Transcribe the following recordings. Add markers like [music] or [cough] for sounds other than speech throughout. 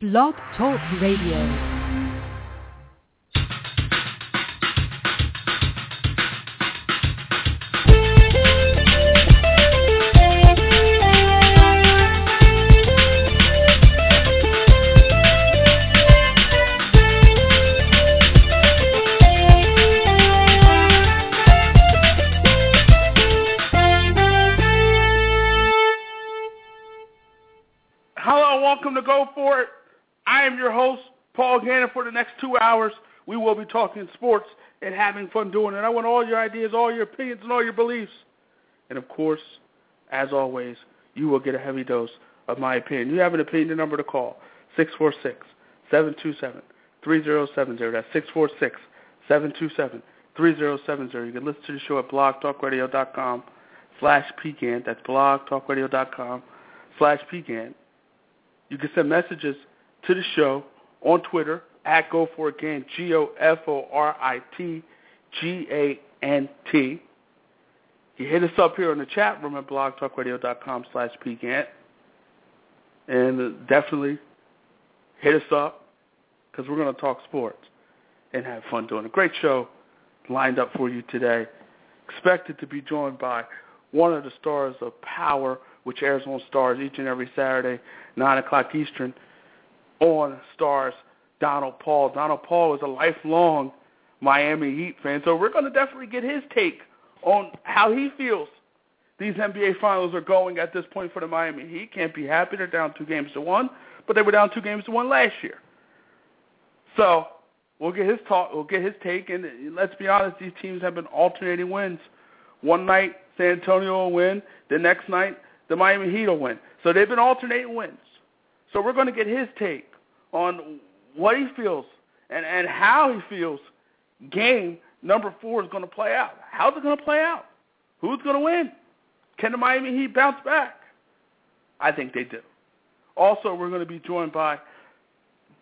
Blog Talk Radio. Hello, welcome to Go For It. I am your host, Paul Gannon. For the next two hours, we will be talking sports and having fun doing it. I want all your ideas, all your opinions, and all your beliefs. And of course, as always, you will get a heavy dose of my opinion. You have an opinion number to call, 646-727-3070. That's 646-727-3070. You can listen to the show at blogtalkradio.com slash pgant. That's blogtalkradio.com slash pgant. You can send messages to the show on Twitter at Go For It Gant, G-O-F-O-R-I-T G-A-N-T. You hit us up here in the chat room at blogtalkradio.com slash pgant. And definitely hit us up because we're going to talk sports and have fun doing a Great show lined up for you today. Expected to be joined by one of the stars of Power, which airs on Starz each and every Saturday, 9 o'clock Eastern, on Starz, Donald Paul. Donald Paul is a lifelong Miami Heat fan, so we're going to definitely get his take on how he feels these NBA Finals are going at this point for the Miami Heat. Can't be happy. They're down two games to one, but they were down two games to one last year. So we'll get his talk. We'll get his take. And let's be honest, these teams have been alternating wins. One night San Antonio will win. The next night the Miami Heat will win. So they've been alternating wins. So we're going to get his take on what he feels and, and how he feels game number four is going to play out. How's it going to play out? Who's going to win? Can the Miami Heat bounce back? I think they do. Also, we're going to be joined by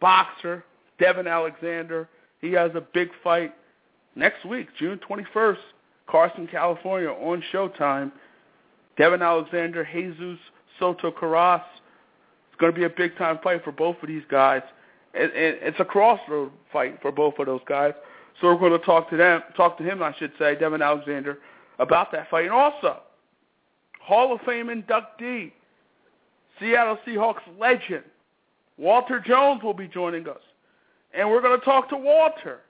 boxer Devin Alexander. He has a big fight next week, June 21st, Carson, California, on Showtime. Devin Alexander, Jesus Soto Karass. It's going to be a big-time fight for both of these guys. And, and it's a crossroad fight for both of those guys. So we're going to talk to them, talk to him, I should say, Devin Alexander, about that fight. And also, Hall of Fame inductee, Seattle Seahawks legend, Walter Jones will be joining us. And we're going to talk to Walter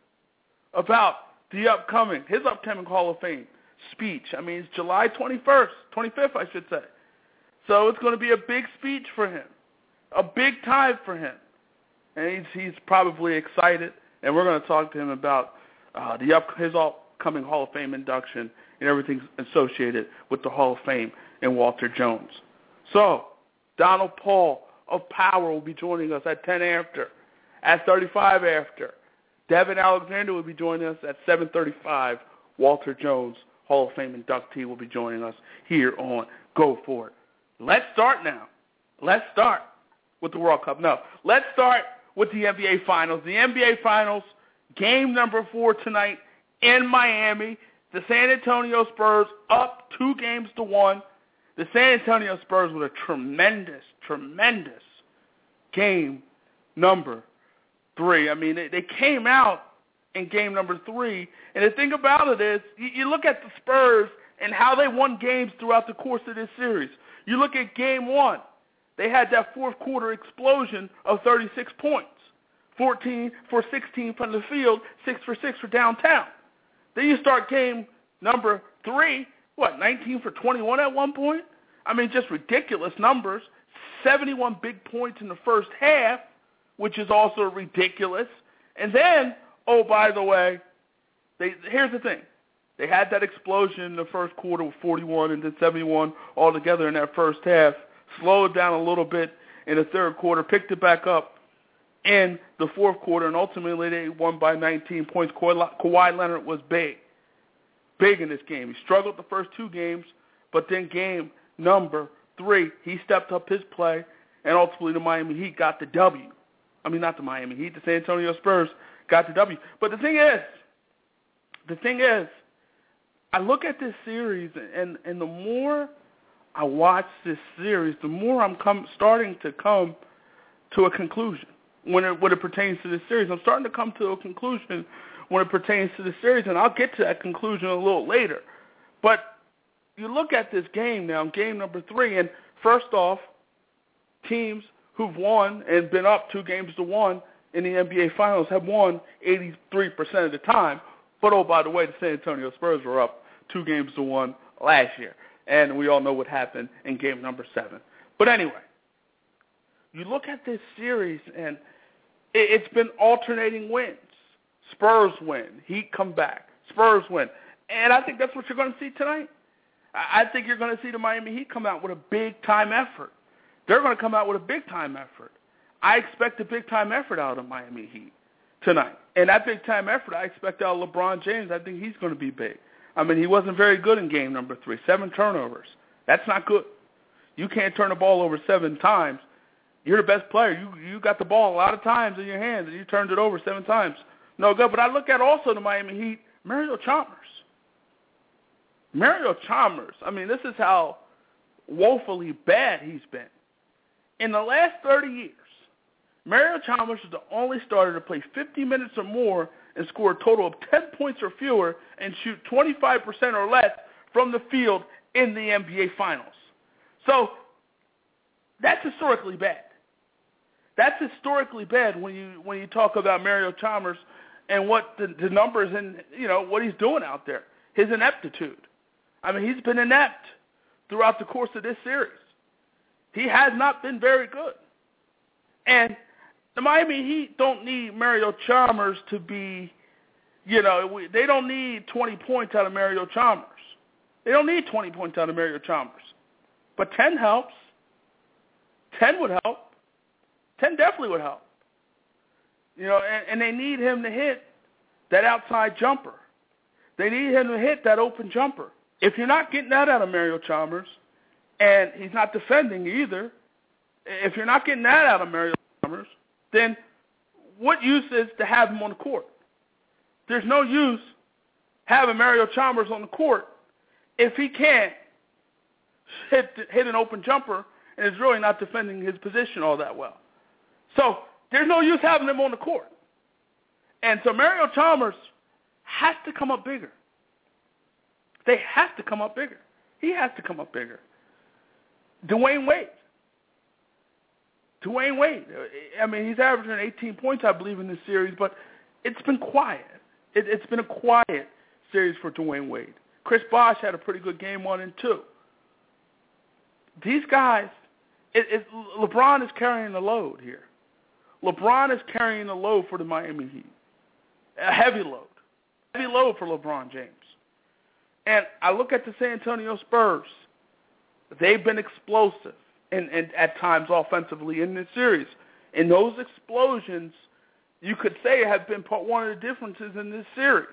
about the upcoming, his upcoming Hall of Fame speech. I mean, it's July 21st, 25th, I should say. So it's going to be a big speech for him, a big time for him. And he's, he's probably excited, and we're going to talk to him about uh, the up, his upcoming Hall of Fame induction and everything associated with the Hall of Fame and Walter Jones. So Donald Paul of Power will be joining us at 10 after. At 35 after, Devin Alexander will be joining us at 7.35. Walter Jones, Hall of Fame inductee, will be joining us here on Go For It. Let's start now. Let's start with the World Cup. No, let's start with the NBA Finals. The NBA Finals, game number four tonight in Miami. The San Antonio Spurs up two games to one. The San Antonio Spurs with a tremendous, tremendous game number three. I mean, they, they came out in game number three. And the thing about it is, you, you look at the Spurs and how they won games throughout the course of this series. You look at game one. They had that fourth quarter explosion of 36 points. 14 for 16 from the field, 6 for 6 for downtown. Then you start game number three, what, 19 for 21 at one point? I mean, just ridiculous numbers. 71 big points in the first half, which is also ridiculous. And then, oh, by the way, they, here's the thing. They had that explosion in the first quarter with 41 and then 71 altogether in that first half. Slowed down a little bit in the third quarter, picked it back up in the fourth quarter, and ultimately they won by 19 points. Kawhi, Leonard was big, big in this game. He struggled the first two games, but then game number three, he stepped up his play, and ultimately the Miami Heat got the W. I mean, not the Miami Heat, the San Antonio Spurs got the W. But the thing is, the thing is, I look at this series, and and the more I watch this series, the more I'm come starting to come to a conclusion. when it when it pertains to this series. I'm starting to come to a conclusion when it pertains to the series, and I'll get to that conclusion a little later. But you look at this game now, game number three, and first off, teams who've won and been up two games to one in the NBA Finals have won 83% of the time. But oh, by the way, the San Antonio Spurs were up two games to one last year, and we all know what happened in game number seven. But anyway, you look at this series, and it's been alternating wins. Spurs win, Heat come back, Spurs win, and I think that's what you're going to see tonight. I think you're going to see the Miami Heat come out with a big time effort. They're going to come out with a big time effort. I expect a big time effort out of Miami Heat tonight. And that big time effort I expect out of LeBron James, I think he's going to be big. I mean, he wasn't very good in game number three. Seven turnovers. That's not good. You can't turn the ball over seven times. You're the best player. You you got the ball a lot of times in your hands, and you turned it over seven times. No good. But I look at also the Miami Heat, Mario Chalmers. Mario Chalmers. I mean, this is how woefully bad he's been. In the last 30 years, Mario Chalmers is the only starter to play 50 minutes or more and score a total of 10 points or fewer and shoot 25% or less from the field in the NBA Finals. So that's historically bad. That's historically bad when you when you talk about Mario Chalmers and what the, the numbers and you know what he's doing out there. His ineptitude. I mean, he's been inept throughout the course of this series. He has not been very good. And the Miami Heat don't need Mario Chalmers to be, you know, we, they don't need 20 points out of Mario Chalmers. They don't need 20 points out of Mario Chalmers. But 10 helps. 10 would help. 10 definitely would help. You know, and, and they need him to hit that outside jumper. They need him to hit that open jumper. If you're not getting that out of Mario Chalmers, and he's not defending either, if you're not getting that out of Mario Chalmers, then what use is to have him on the court? There's no use having Mario Chalmers on the court if he can't hit hit an open jumper and is really not defending his position all that well. So there's no use having him on the court. And so Mario Chalmers has to come up bigger. They have to come up bigger. He has to come up bigger. Dwyane Wade. Dwyane Wade. I mean, he's averaging 18 points, I believe, in this series, but it's been quiet. It, it's been a quiet series for Dwyane Wade. Chris Bosh had a pretty good game one and two. These guys, it, it, LeBron is carrying the load here. LeBron is carrying the load for the Miami Heat. A heavy load. Heavy load for LeBron James. And I look at the San Antonio Spurs. They've been explosive and, and at times offensively in this series. And those explosions, you could say, have been part one of the differences in this series.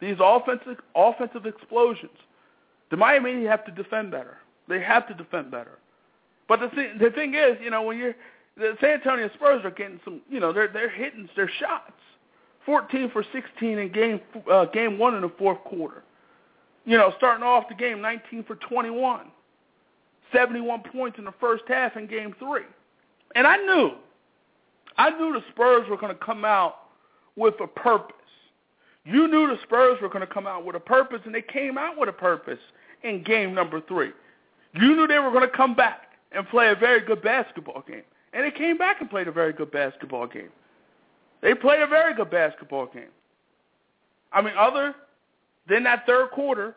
These offensive offensive explosions. The Miami have to defend better. They have to defend better. But the thing, the thing is, you know, when you're the San Antonio Spurs are getting some, you know, they're they're hitting their shots. 14 for 16 in game uh, game one in the fourth quarter. You know, starting off the game 19 for 21. 71 points in the first half in game three. And I knew, I knew the Spurs were going to come out with a purpose. You knew the Spurs were going to come out with a purpose, and they came out with a purpose in game number three. You knew they were going to come back and play a very good basketball game. And they came back and played a very good basketball game. They played a very good basketball game. I mean, other than that third quarter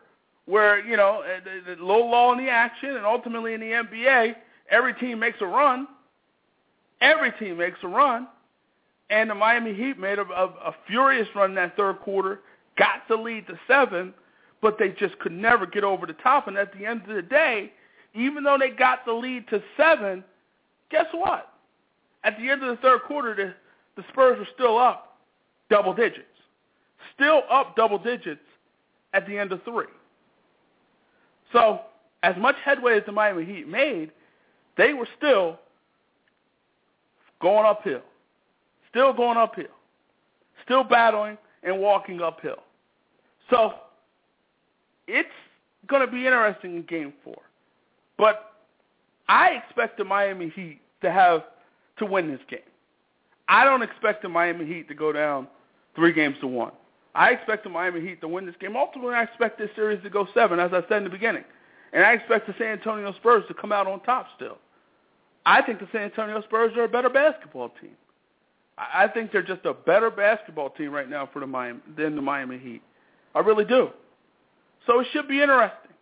where, you know, uh, the, the low law in the action and ultimately in the NBA, every team makes a run. Every team makes a run. And the Miami Heat made a, a, a furious run in that third quarter, got the lead to seven, but they just could never get over the top. And at the end of the day, even though they got the lead to seven, guess what? At the end of the third quarter, the, the Spurs were still up double digits. Still up double digits at the end of three. So as much headway as the Miami Heat made, they were still going uphill, still going uphill, still battling and walking uphill. So it's going to be interesting in Game Four, but I expect the Miami Heat to have to win this game. I don't expect the Miami Heat to go down three games to one. I expect the Miami Heat to win this game. Ultimately, I expect this series to go seven, as I said in the beginning. And I expect the San Antonio Spurs to come out on top still. I think the San Antonio Spurs are a better basketball team. I think they're just a better basketball team right now for the Miami than the Miami Heat. I really do. So it should be interesting.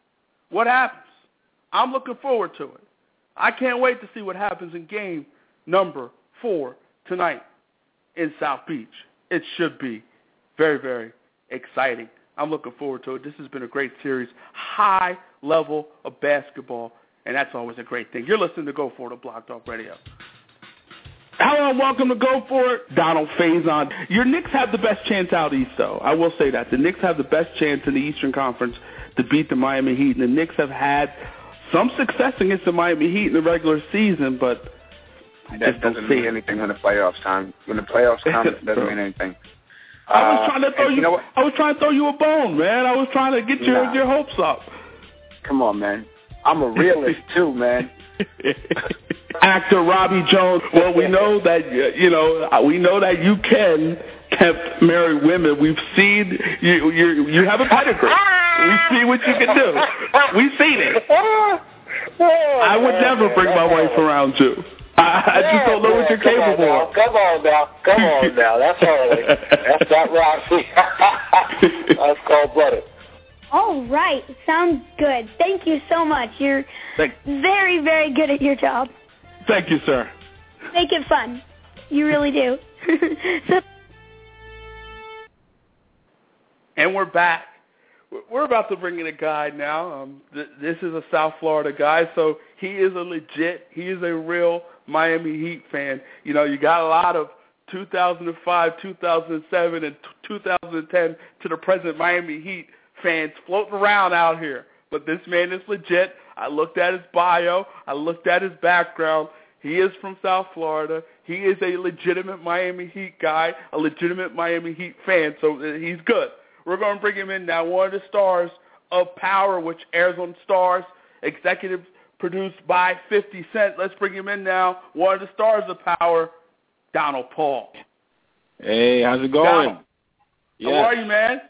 What happens? I'm looking forward to it. I can't wait to see what happens in game number four tonight in South Beach. It should be very, very exciting. I'm looking forward to it. This has been a great series, high level of basketball, and that's always a great thing. You're listening to Go For It, Blog Talk Radio. Hello and welcome to Go For It, Donald Faison. Your Knicks have the best chance out east, though. I will say that. The Knicks have the best chance in the Eastern Conference to beat the Miami Heat, and the Knicks have had some success against the Miami Heat in the regular season, but that doesn't mean anything when the playoffs time. When the playoffs [laughs] come, it doesn't mean anything. I was uh, trying to throw you. you know I was trying to throw you a bone, man. I was trying to get your nah. your hopes up. Come on, man. I'm a realist too, man. [laughs] Actor Robbie Jones. Well, we know that you know we know that you can tempt married women. We've seen you. You you have a pedigree. We see what you can do. [laughs] We've seen it. [laughs] I would never bring my wife around you. I, I just don't know what you're capable of. Come on now, come on [laughs] now. That's early. That's not Roxy. [laughs] That's cold blooded. All right. Sounds good. Thank you so much. You're Thank very, very good at your job. Thank you, sir. Make it fun. You really do. so- [laughs] and we're back. We're about to bring in a guy now. Um, th- this is a South Florida guy, so he is a legit, he is a real Miami Heat fan. You know, you got a lot of 2005, 2007, and 2010 to the present Miami Heat fans floating around out here. But this man is legit. I looked at his bio. I looked at his background. He is from South Florida. He is a legitimate Miami Heat guy, a legitimate Miami Heat fan, so uh, he's good. We're going to bring him in now, one of the stars of Power, which airs on Starz, executive produced by 50 Cent. Let's bring him in now, one of the stars of Power, Donald Paul. Hey, how's it going? Donald, yes. How are you, man?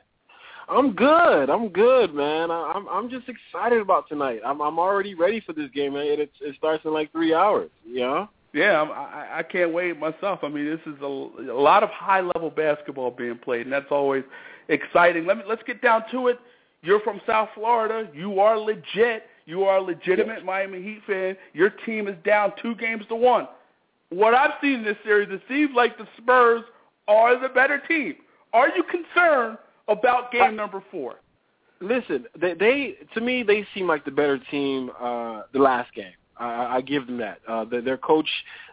I'm good. I'm good, man. I, I'm I'm just excited about tonight. I'm I'm already ready for this game, man. It it starts in like three hours. You know. Yeah, I'm, I I can't wait myself. I mean, this is a, a lot of high level basketball being played, and that's always exciting. Let me let's get down to it. You're from South Florida. You are legit. You are a legitimate yes. Miami Heat fan. Your team is down two games to one. What I've seen in this series, it seems like the Spurs are the better team. Are you concerned about game number four? Listen, they, they to me they seem like the better team uh, the last game. I, I give them that. Uh, the, their coach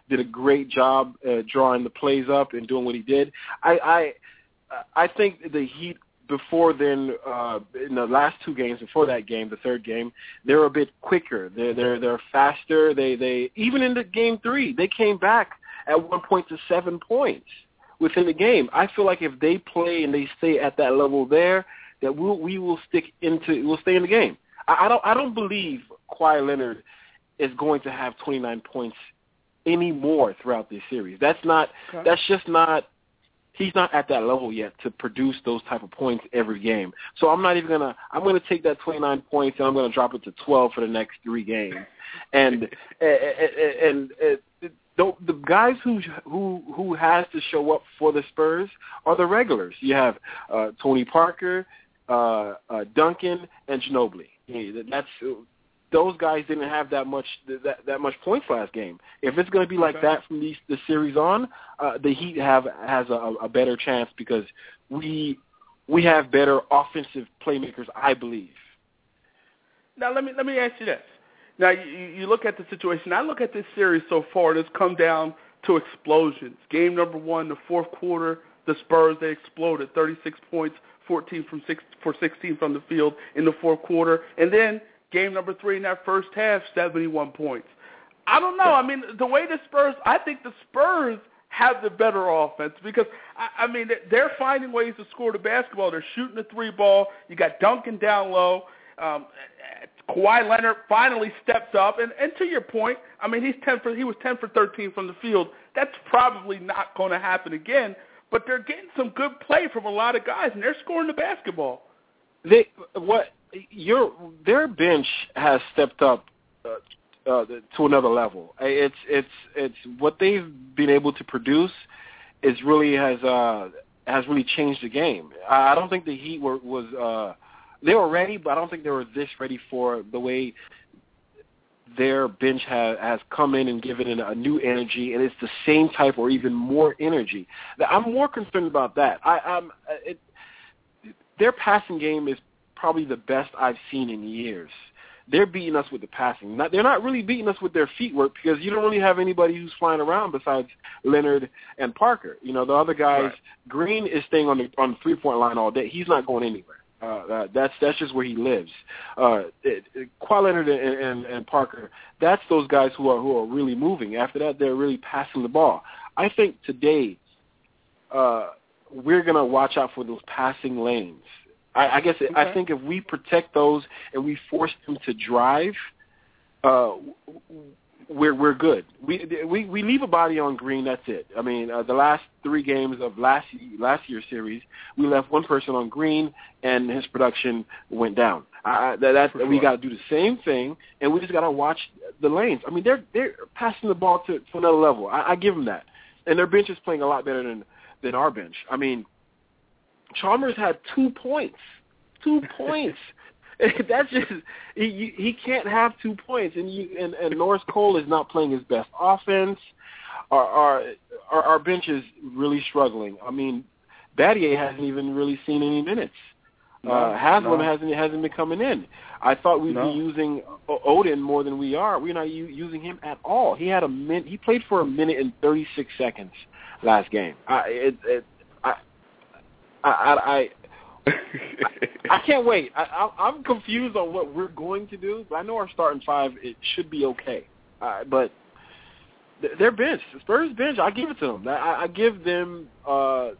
did a great job uh, drawing the plays up and doing what he did. I I, I think the Heat before then uh, in the last two games before that game, the third game, they're a bit quicker. They're they're they're faster. They they even in the game three, they came back at one point to seven points within the game. I feel like if they play and they stay at that level there, that we'll, we will stick into we'll stay in the game. I, I don't I don't believe Kawhi Leonard is going to have 29 points anymore throughout this series. That's not okay. that's just not he's not at that level yet to produce those type of points every game. So I'm not even gonna I'm gonna take that 29 points and I'm gonna drop it to 12 for the next three games. And [laughs] and, and, and the, the guys who who who has to show up for the Spurs are the regulars. You have uh, Tony Parker, uh, uh, Duncan, and Ginobili. That's those guys didn't have that much that that much points last game. If it's going to be like okay. that from these the series on, uh, the Heat have has a, a better chance because we we have better offensive playmakers, I believe. Now let me let me ask you this. Now you, you look at the situation. I look at this series so far. It's come down to explosions. Game number one, the fourth quarter, the Spurs they exploded, 36 points, 14 from six for 16 from the field in the fourth quarter, and then game number three in that first half, 71 points. I don't know. I mean, the way the Spurs, I think the Spurs have the better offense because I, I mean they're finding ways to score the basketball. They're shooting the three ball. You got Duncan down low. Um, Kawhi Leonard finally stepped up, and, and to your point, I mean he's ten for he was ten for thirteen from the field. That's probably not going to happen again. But they're getting some good play from a lot of guys, and they're scoring the basketball. They what your their bench has stepped up uh, uh, to another level. It's it's it's what they've been able to produce is really has uh has really changed the game. I don't think the Heat were was uh they were ready, but I don't think they were this ready for the way their bench has has come in and given it a new energy, and it's the same type or even more energy. I'm more concerned about that. I, I'm it, their passing game is probably the best I've seen in years. They're beating us with the passing. Not, they're not really beating us with their feet work because you don't really have anybody who's flying around besides Leonard and Parker. You know, the other guys, right. Green is staying on the on the three point line all day. He's not going anywhere. Uh, that's that's just where he lives. Uh, it, it, Kawhi Leonard and, and, and Parker, that's those guys who are who are really moving. After that, they're really passing the ball. I think today uh, we're gonna watch out for those passing lanes. I, I guess okay. I think if we protect those and we force them to drive, uh, we're we're good. We we we leave a body on green. That's it. I mean, uh, the last three games of last last year's series, we left one person on green, and his production went down. Uh, that, that's sure. we got to do the same thing, and we just got to watch the lanes. I mean, they're they're passing the ball to, to another level. I, I give them that, and their bench is playing a lot better than than our bench. I mean, Chalmers had two points, two [laughs] points. [laughs] that's just he he can't have two points, and you and, and Norris Cole is not playing his best offense. Our our our, our bench is really struggling. I mean, Battier hasn't even really seen any minutes. No, uh, Haslem no. hasn't hasn't been coming in. I thought we'd no. be using Oden more than we are. We're not u- using him at all. He had a min. He played for a minute and thirty six seconds last game. I it, it I I I I, [laughs] can't wait. I, I, I'm confused on what we're going to do, but I know our starting five it should be okay. Uh, but their bench, Spurs bench, I give it to them. I, I give them uh,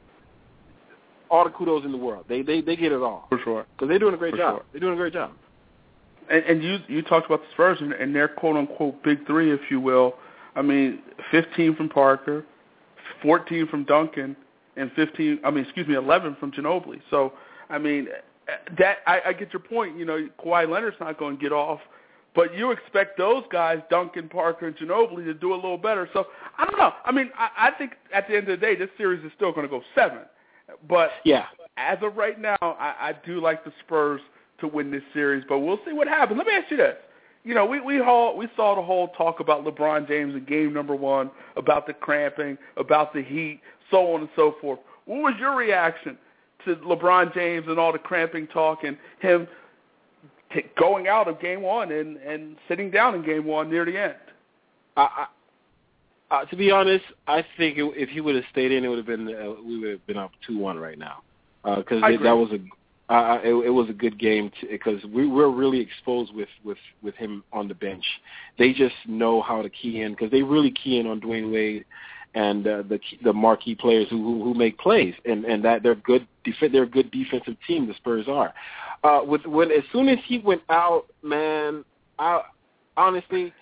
all the kudos in the world. They they they get it all for sure because they're doing a great for job. Sure. They're doing a great job. And, and you you talked about the Spurs and, and their quote unquote big three, if you will. I mean, 15 from Parker, 14 from Duncan, and 15. I mean, excuse me, 11 from Ginobili. So I mean, that I, I get your point. You know, Kawhi Leonard's not going to get off, but you expect those guys, Duncan, Parker, and Ginobili, to do a little better. So I don't know. I mean, I, I think at the end of the day, this series is still going to go seven. But yeah, as of right now, I, I do like the Spurs to win this series, but we'll see what happens. Let me ask you this. You know, we we all, we saw the whole talk about LeBron James in game number one, about the cramping, about the heat, so on and so forth. What was your reaction to LeBron James and all the cramping talk and him t- going out of game one and, and sitting down in game one near the end. I, I, uh, to be honest, I think it, if he would have stayed in, it would have been uh, we would have been up two one right now because uh, that was a uh, it, it was a good game because we we're really exposed with with with him on the bench. They just know how to key in because they really key in on Dwyane Wade and uh, the the marquee players who, who who make plays, and and that they're good. Def- they're a good defensive team. The Spurs are. Uh, with when as soon as he went out, man, I honestly.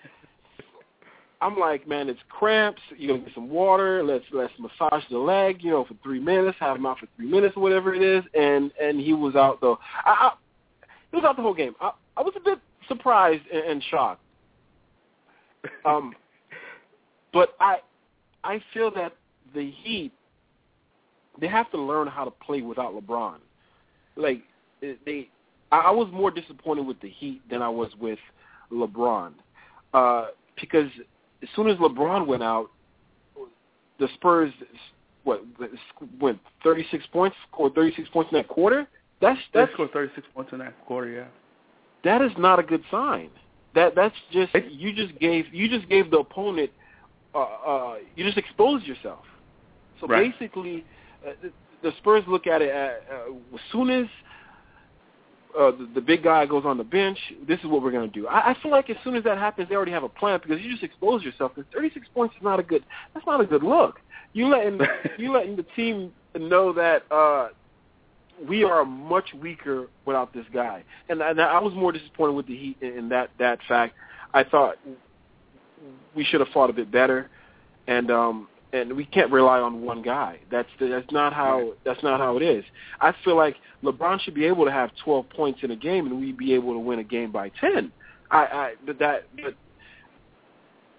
I'm like, man, it's cramps. You're gonna get some water. Let's let's massage the leg, you know, for three minutes. Have him out for three minutes or whatever it is. And and he was out though. I, I he was out the whole game. I, I was a bit surprised and, and shocked. Um, [laughs] but I I feel that the Heat they have to learn how to play without LeBron. Like they, I was more disappointed with the Heat than I was with LeBron, uh, because as soon as LeBron went out, the Spurs what went 36 points, scored 36 points in that quarter. That's that's they scored 36 points in that quarter. Yeah, that is not a good sign. That that's just you just gave you just gave the opponent uh, uh, you just expose yourself. So right. basically, uh, the, the Spurs look at it at, uh, as soon as uh, the, the big guy goes on the bench, this is what we're going to do. I, I feel like as soon as that happens, they already have a plan because you just expose yourself. Because 36 points is not a good. That's not a good look. You letting [laughs] you letting the team know that uh, we are much weaker without this guy. And, and I was more disappointed with the Heat in that that fact. I thought we should have fought a bit better, and um, and we can't rely on one guy. That's that's not how that's not how it is. I feel like LeBron should be able to have 12 points in a game, and we'd be able to win a game by 10. I, I but that but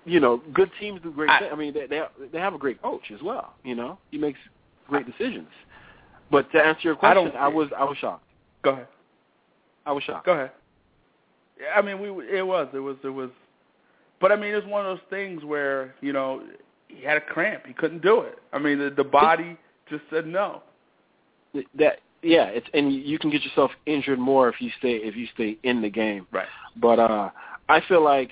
you know, good teams do great. I, things. I mean, they, they they have a great coach as well. You know, he makes great decisions. But to answer your question, I, I was I was shocked. Go ahead. I was shocked. Go ahead. I mean, we it was it was it was, but I mean, it's one of those things where you know he had a cramp, he couldn't do it. I mean, the, the body just said no. That yeah, it's and you can get yourself injured more if you stay if you stay in the game. Right. But uh I feel like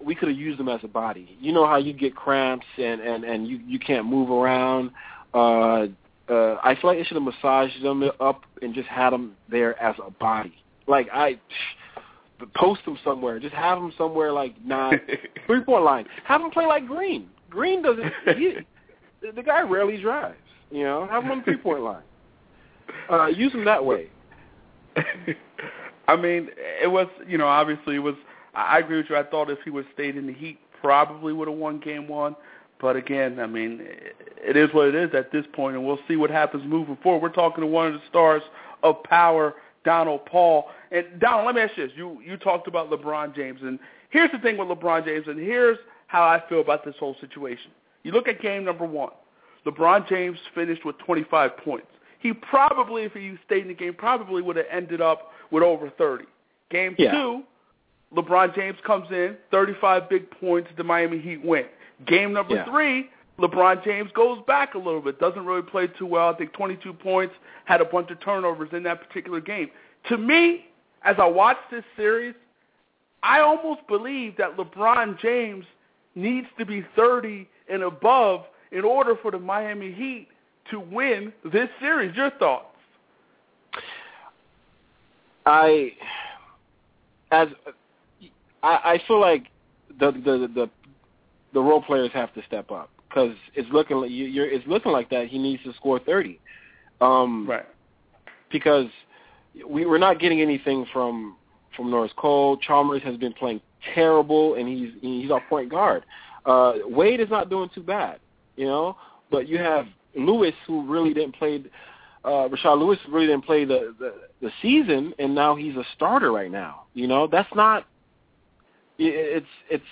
we could have used him as a body. You know how you get cramps and and and you you can't move around. Uh uh, I feel like they should have massaged them up and just had them there as a body. Like I post them somewhere. Just have them somewhere like nine [laughs] three point line. Have them play like Green. Green doesn't. [laughs] he, the guy rarely drives. You know, have him on three point line. [laughs] Uh, use him that way. I mean, it was you know obviously it was. I agree with you. I thought if he would stayed in the Heat, probably would have won Game One. But again, I mean, it is what it is at this point, and we'll see what happens moving forward. We're talking to one of the stars of power, Donald Paul. And Donald, let me ask you this: you you talked about LeBron James, and here's the thing with LeBron James, and here's how I feel about this whole situation. You look at game number one. LeBron James finished with 25 points. He probably, if he stayed in the game, probably would have ended up with over 30. Game yeah. two, LeBron James comes in, 35 big points. The Miami Heat win. Game number yeah. three, LeBron James goes back a little bit, doesn't really play too well. I think 22 points, had a bunch of turnovers in that particular game. To me, as I watch this series, I almost believe that LeBron James needs to be 30 and above in order for the Miami Heat to win this series. Your thoughts? I as I, I feel like the the the the role players have to step up because it's looking like you're it's looking like that he needs to score 30. Um, right. Because we we're not getting anything from from Norris Cole. Chalmers has been playing terrible, and he's he's our point guard. Uh, Wade is not doing too bad, you know. But you have Lewis, who really didn't play. Uh, Rashard Lewis really didn't play the, the the season, and now he's a starter right now. You know, that's not. It's it's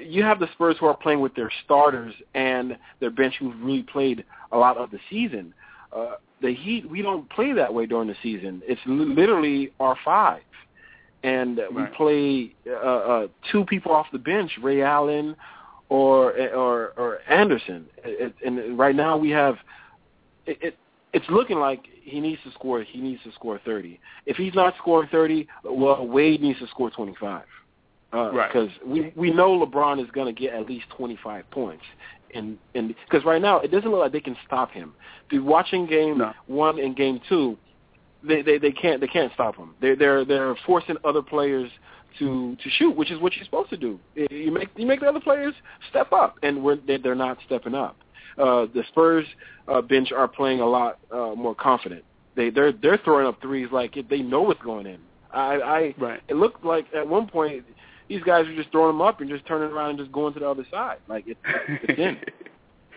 you have the Spurs who are playing with their starters and their bench who've really played a lot of the season. Uh, the Heat, we don't play that way during the season. It's literally our five, and right. we play uh, uh, two people off the bench, Ray Allen or or, or Anderson. It, and right now we have it, it. It's looking like he needs to score. He needs to score thirty. If he's not scoring thirty, well, Wade needs to score twenty-five. Uh, right. Because we we know LeBron is going to get at least 25 points, and and because right now it doesn't look like they can stop him. If watching game no. one and game two, they, they they can't they can't stop him. They're they're they're forcing other players to to shoot, which is what you're supposed to do. You make you make the other players step up, and we're, they're not stepping up. Uh, the Spurs uh, bench are playing a lot uh, more confident. They they're they're throwing up threes like they know what's going in. I, I right. it looked like at one point these guys are just throwing them up and just turning around and just going to the other side. Like it, it's in.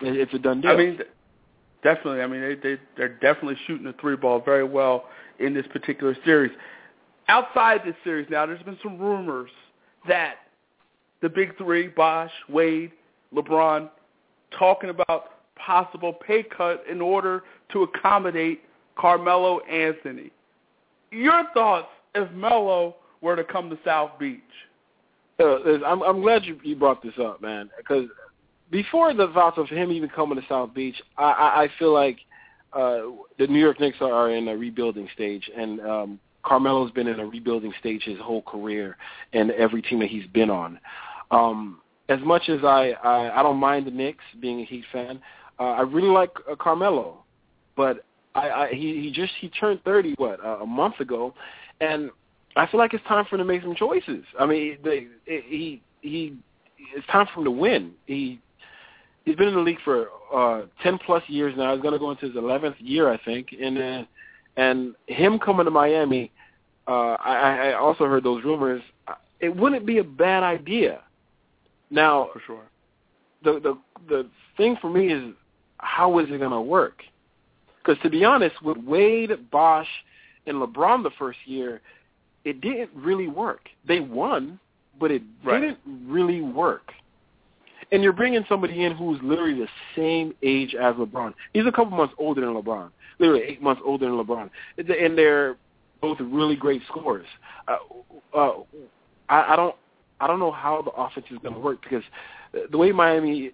[laughs] it's a done deal. I mean, definitely. I mean, they they they're definitely shooting the three ball very well in this particular series. Outside this series, now there's been some rumors that the big three, Bosh, Wade, LeBron, talking about possible pay cut in order to accommodate Carmelo Anthony. Your thoughts if Melo were to come to South Beach? I'm, I'm glad you, you brought this up, man, because before the thoughts of him even coming to South Beach, I, I, I feel like uh, the New York Knicks are in a rebuilding stage, and um, Carmelo's been in a rebuilding stage his whole career, and every team that he's been on. Um, as much as I, I, I don't mind the Knicks being a Heat fan, uh, I really like uh, Carmelo, but I, I he, he just he turned 30 what uh, a month ago, and I feel like it's time for him to make some choices. I mean, they, he he it's time for him to win. He he's been in the league for uh, ten plus years now. He's going to go into his eleventh year, I think, and uh, And him coming to Miami, uh, I, I also heard those rumors. It wouldn't be a bad idea. Now, for sure, the the the thing for me is how is it going to work? Because to be honest, with Wade, Bosh, and LeBron the first year, it didn't really work. They won, but it right. didn't really work. And you're bringing somebody in who's literally the same age as LeBron. He's a couple months older than LeBron, literally eight months older than LeBron, and they're both really great scorers. Uh, uh, I, I don't, I don't know how the offense is going to work because the way Miami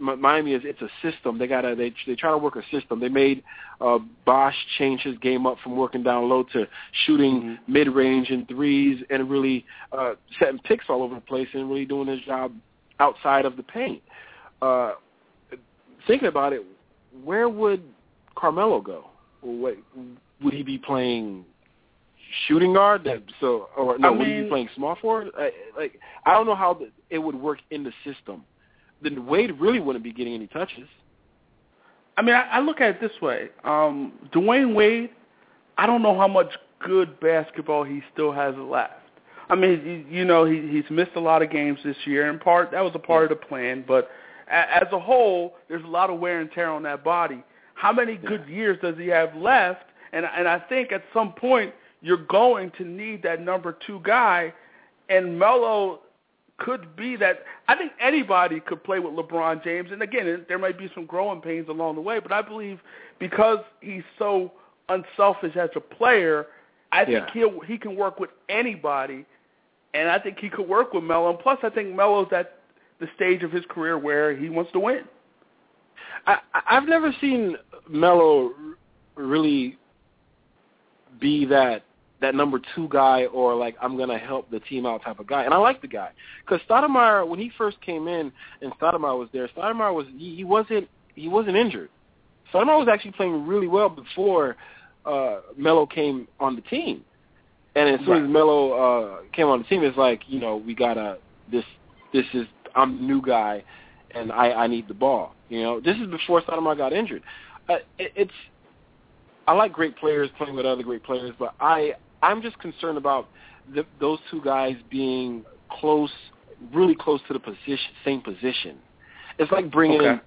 Miami is it's a system. They gotta they they try to work a system. They made uh, Bosh change his game up from working down low to shooting mm-hmm. mid range and threes and really uh, setting picks all over the place and really doing his job outside of the paint. Uh, thinking about it, where would Carmelo go? What, would he be playing shooting guard? That so or no? I mean, would he be playing small forward? I, like I don't know how the, it would work in the system then Wade really wouldn't be getting any touches. I mean, I, I look at it this way: um, Dwyane Wade. I don't know how much good basketball he still has left. I mean, you, you know, he, he's missed a lot of games this year. In part, that was a part of the plan, but a, as a whole, there's a lot of wear and tear on that body. How many good years does he have left? And and I think at some point you're going to need that number two guy, and Melo could be that I think anybody could play with LeBron James. And again, there might be some growing pains along the way, but I believe because he's so unselfish as a player, I think he'll he can work with anybody, and I think he could work with Melo. And plus, I think Melo's at the stage of his career where he wants to win. I, I've never seen Melo really be that that number two guy or like I'm gonna help the team out type of guy. And I like the guy because Stoudemire when he first came in and Stoudemire was there, Stoudemire was he, he wasn't he wasn't injured. Stoudemire was actually playing really well before uh, Melo came on the team. And as soon right. as Melo uh, came on the team, it's like you know we gotta this this is I'm the new guy and I I need the ball. You know this is before Stoudemire got injured. Uh, it, it's I like great players playing with other great players, but I I'm just concerned about the, those two guys being close, really close to the position, same position. It's like bringing okay. in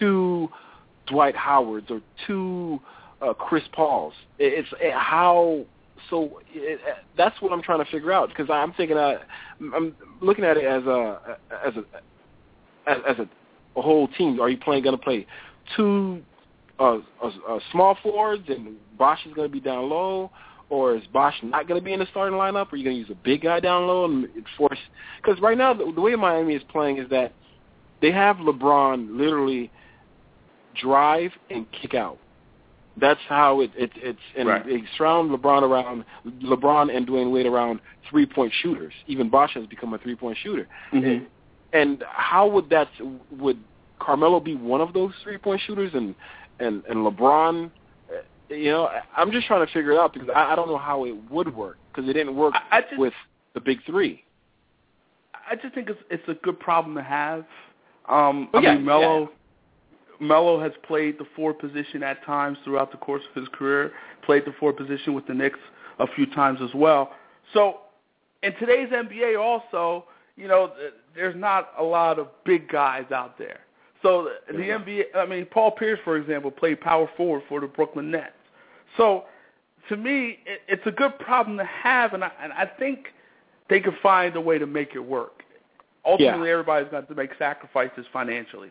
two Dwight Howards or two uh, Chris Pauls. It's it, how so. It, that's what I'm trying to figure out because I'm thinking I, I'm looking at it as a as a as, as a, a whole team. Are you playing going to play two uh, uh, uh, small forwards and Bosh is going to be down low? Or is Bosh not going to be in the starting lineup? Or are you going to use a big guy down low and force? Because right now, the, the way Miami is playing is that they have LeBron literally drive and kick out. That's how it, it it's and right. they surround LeBron around LeBron and Dwyane Wade around three point shooters. Even Bosh has become a three point shooter. Mm-hmm. And, and how would that would Carmelo be one of those three point shooters and and and LeBron you know, I'm just trying to figure it out because I, I don't know how it would work because it didn't work I, I just, with the big three. I just think it's it's a good problem to have. Um, I yeah, mean, Melo, yeah. Melo has played the four position at times throughout the course of his career. Played the four position with the Knicks a few times as well. So, in today's NBA, also, you know, there's not a lot of big guys out there. So the NBA, I mean, Paul Pierce, for example, played power forward for the Brooklyn Nets. So to me, it, it's a good problem to have, and I, and I think they could find a way to make it work. Ultimately, yeah. everybody's got to make sacrifices financially.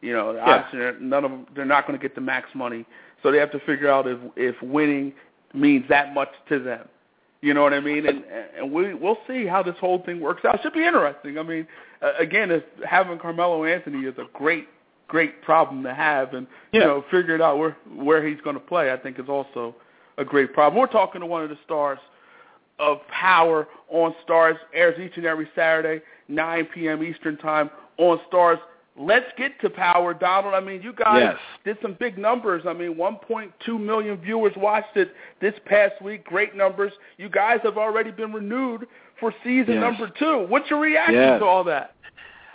You know, yeah. obviously, none of them they're not going to get the max money, so they have to figure out if if winning means that much to them. You know what I mean? And and we we'll see how this whole thing works out. It should be interesting. I mean, uh, again, if having Carmelo Anthony is a great great problem to have, and yeah. you know, figuring out where where he's going to play, I think is also a great problem. We're talking to one of the stars of Power on Starz airs each and every Saturday, 9 p.m. Eastern Time on Starz. Let's get to Power, Donald. I mean, you guys yes. did some big numbers. I mean, 1.2 million viewers watched it this past week. Great numbers. You guys have already been renewed for season yes. number two. What's your reaction yes. to all that?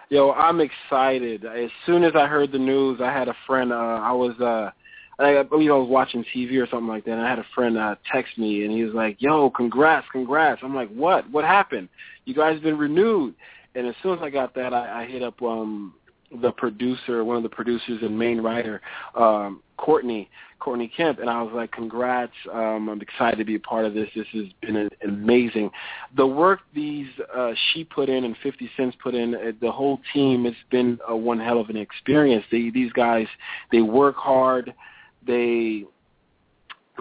Yo, I'm excited. As soon as I heard the news, I had a friend. Uh, I was uh, I, believe I was watching TV or something like that. And I had a friend uh, text me, and he was like, "Yo, congrats, congrats!" I'm like, "What? What happened? You guys been renewed?" And as soon as I got that, I, I hit up um the producer, one of the producers and main writer, um, Courtney, Courtney Kemp, and I was like, "Congrats! Um, I'm excited to be a part of this. This has been amazing. The work these uh, she put in and 50 Cent's put in, uh, the whole team, it's been a one hell of an experience. They, these guys, they work hard. They,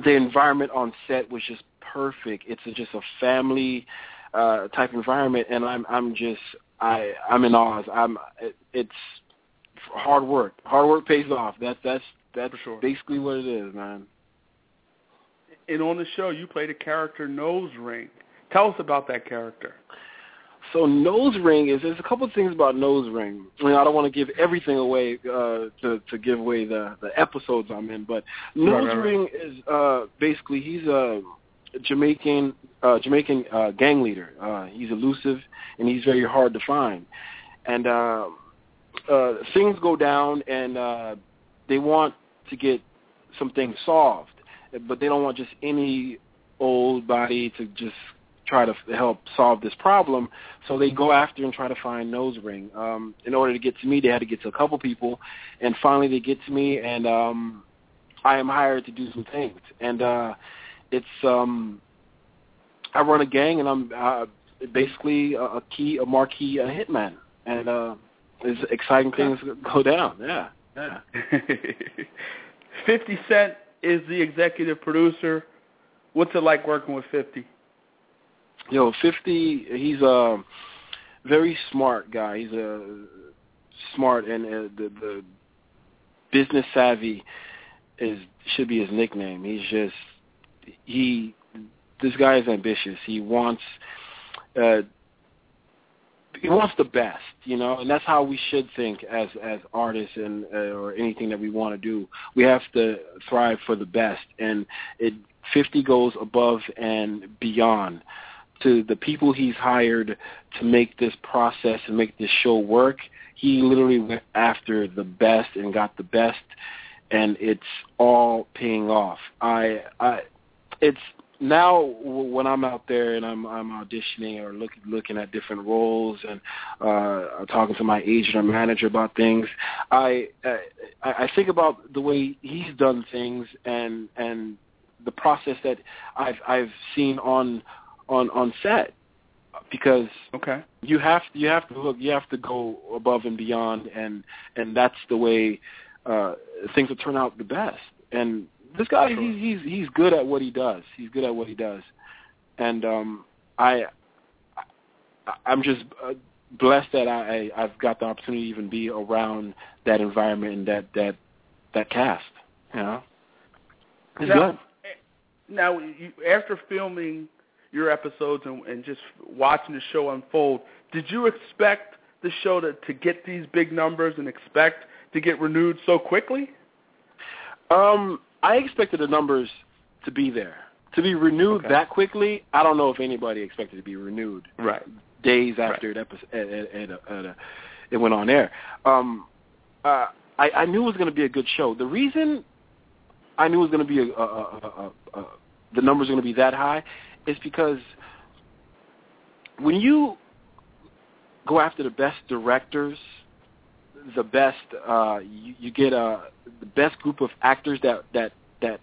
the environment on set was just perfect. It's a, just a family uh, type environment, and I'm, I'm just, I, I'm in awe. I'm, it, it's hard work. Hard work pays off. That's that's that's sure. basically what it is, man. And on the show, you played a character Nose Ring. Tell us about that character. So Nose Ring is there's a couple of things about Nose Ring. I mean, I don't want to give everything away uh, to to give away the the episodes I'm in, but Nose right, right, Ring is uh, basically he's a Jamaican uh, Jamaican uh, gang leader. Uh, he's elusive and he's very hard to find. And uh, uh, things go down, and uh, they want to get some things solved, but they don't want just any old body to just try to help solve this problem. So they go after and try to find Nose Ring. Um, in order to get to me, they had to get to a couple people, and finally they get to me, and um, I am hired to do some things. And uh, it's um, I run a gang, and I'm uh, basically a, a key, a marquee, a hitman, and uh, it's exciting things go down. Yeah. Yeah. [laughs] 50 Cent is the executive producer. What's it like working with 50? Yo, 50, he's a very smart guy. He's a smart and uh, the the business savvy is should be his nickname. He's just he this guy is ambitious. He wants uh he wants the best, you know, and that's how we should think as as artists and uh, or anything that we want to do. We have to thrive for the best, and it 50 goes above and beyond to the people he's hired to make this process and make this show work. He literally went after the best and got the best, and it's all paying off. I, I, it's now when I'm out there and I'm I'm auditioning or looking looking at different roles and uh talking to my agent or manager about things, I I, I think about the way he's done things and and the process that I've I've seen on on on set. Because okay. you have you have to look you have to go above and beyond and and that's the way uh things will turn out the best. And this guy he's he's he's good at what he does. He's good at what he does, and um, I, I I'm just uh, blessed that I I've got the opportunity to even be around that environment and that that that cast. You know, it's now, good. Now, you, after filming your episodes and, and just watching the show unfold, did you expect the show to to get these big numbers and expect to get renewed so quickly? Um, I expected the numbers to be there. To be renewed okay. that quickly, I don't know if anybody expected to be renewed. Right. Days after right. it, it, went on air. Um, uh, I, I knew it was going to be a good show. The reason I knew it was going to be a, a, a, a, a the numbers are going to be that high is because when you go after the best directors, the best uh, you, you get a the best group of actors that that that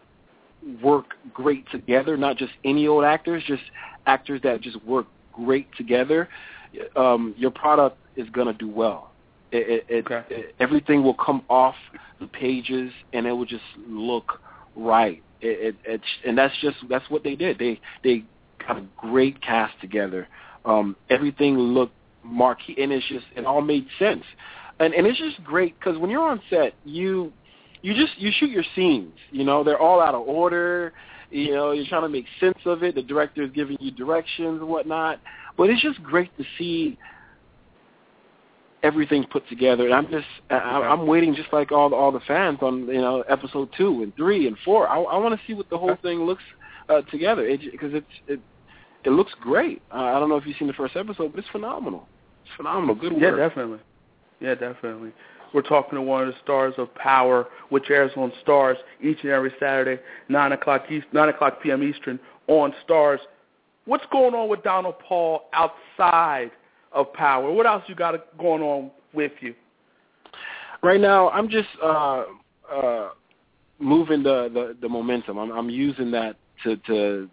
work great together, not just any old actors, just actors that just work great together. Um, your product is going to do well. It, it, okay. it, everything will come off the pages, and it will just look right. It, it, it's and that's just that's what they did. They they got a great cast together. Um, everything looked marquee, and it's just it all made sense. And and it's just great because when you're on set, you you just you shoot your scenes. You know, they're all out of order. You know, you're trying to make sense of it. The director is giving you directions and whatnot. But it's just great to see everything put together. And I'm just I, I'm waiting just like all the, all the fans on you know episode two and three and four. I, I want to see what the whole thing looks uh, together because it, it's it it looks great. Uh, I don't know if you've seen the first episode, but it's phenomenal. It's phenomenal. Good work. Yeah, definitely. Yeah, definitely. We're talking to one of the stars of Power, which airs on Starz each and every Saturday, 9 o'clock, East, 9 o'clock p.m. Eastern on Starz. What's going on with Donald Paul outside of Power? What else you got going on with you? Right now, I'm just uh, uh, moving the, the, the momentum. I'm, I'm using that to, to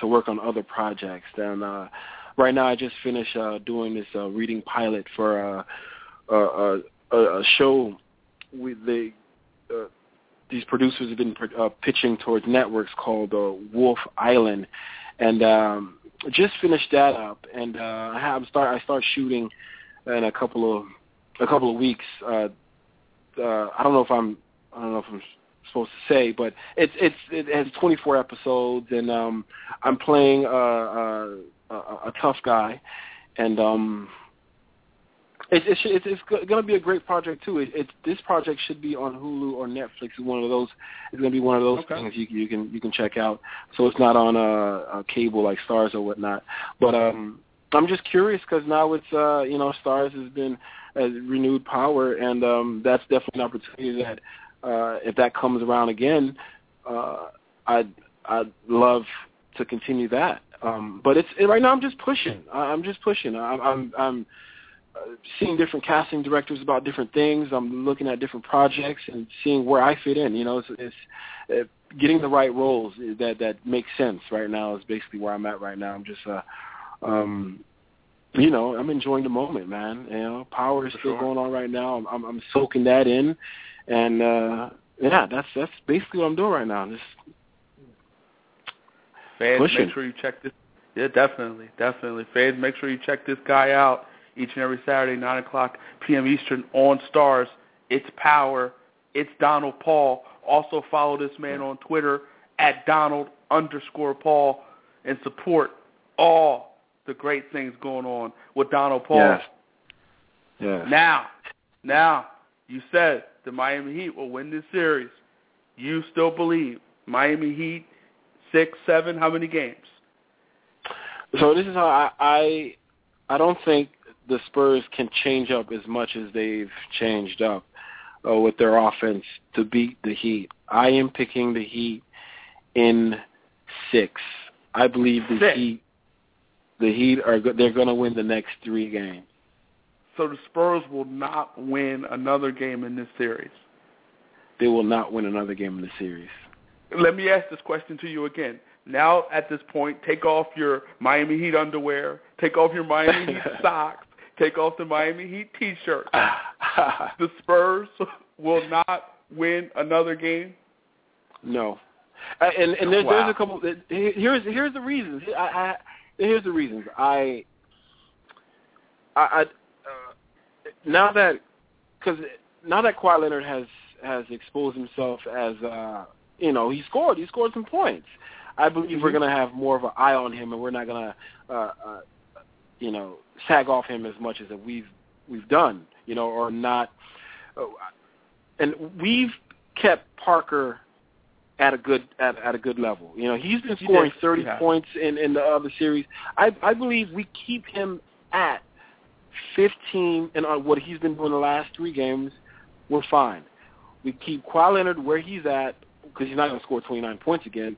to work on other projects. And uh, right now, I just finished uh, doing this uh, reading pilot for uh, a, a, a show. With the uh, these producers have been uh, pitching towards networks called uh, Wolf Island, and um, just finished that up. And uh, I have start I start shooting in a couple of a couple of weeks. Uh, uh, I don't know if I'm I don't know if I'm supposed to say, but it's it's it has 24 episodes, and um, I'm playing a, a, a, a tough guy, and um, it's it's it's, it's going to be a great project too. It, it's this project should be on Hulu or Netflix. It's one of those. It's going to be one of those okay. things you you can you can check out. So it's not on a, a cable like Starz or whatnot. But um, I'm just curious because now it's uh, you know Starz has been has renewed power, and um, that's definitely an opportunity that uh, if that comes around again, uh, I'd I'd love to continue that. Um, but it's right now I'm just pushing. I'm just pushing. I'm I'm, I'm seeing different casting directors about different things. I'm looking at different projects and seeing where I fit in. You know, it's, it's uh, getting the right roles that that make sense right now is basically where I'm at right now. I'm just uh um you know, I'm enjoying the moment, man. You know, power is still sure. going on right now. I'm, I'm I'm soaking that in and uh yeah, that's that's basically what I'm doing right now. Just fans, pushing. make sure you check this. Yeah, definitely, definitely. Fans, make sure you check this guy out each and every Saturday, nine o'clock p.m. Eastern on Starz. It's Power. It's Donald Paul. Also follow this man on Twitter at Donald underscore Paul and support all the great things going on with Donald Paul. Yes. Yes. Now, now, you said the Miami Heat will win this series. You still believe Miami Heat six, seven, how many games? So this is how I I, I don't think the Spurs can change up as much as they've changed up uh, with their offense to beat the Heat. I am picking the Heat in six. I believe the six. Heat the Heat are they're going to win the next three games. So the Spurs will not win another game in this series. They will not win another game in the series. Let me ask this question to you again. Now, at this point, take off your Miami Heat underwear, take off your Miami [laughs] Heat socks, take off the Miami Heat T-shirt. [laughs] the Spurs will not win another game. No, uh, and and there's, wow. there's a couple. Here's here's the reasons. I, I here's the reasons. I I, now that because now that Kawhi Leonard has has exposed himself as uh, you know he scored he scored some points. I believe mm-hmm. we're going to have more of an eye on him, and we're not going to uh, uh, you know sag off him as much as that we've we've done, you know, or not. And we've kept Parker at a good at, at a good level. You know, he's been scoring he 30 yeah. points in in the other series. I I believe we keep him at 15, and on what he's been doing the last three games, we're fine. We keep Kawhi Leonard where he's at because he's not going to score 29 points again.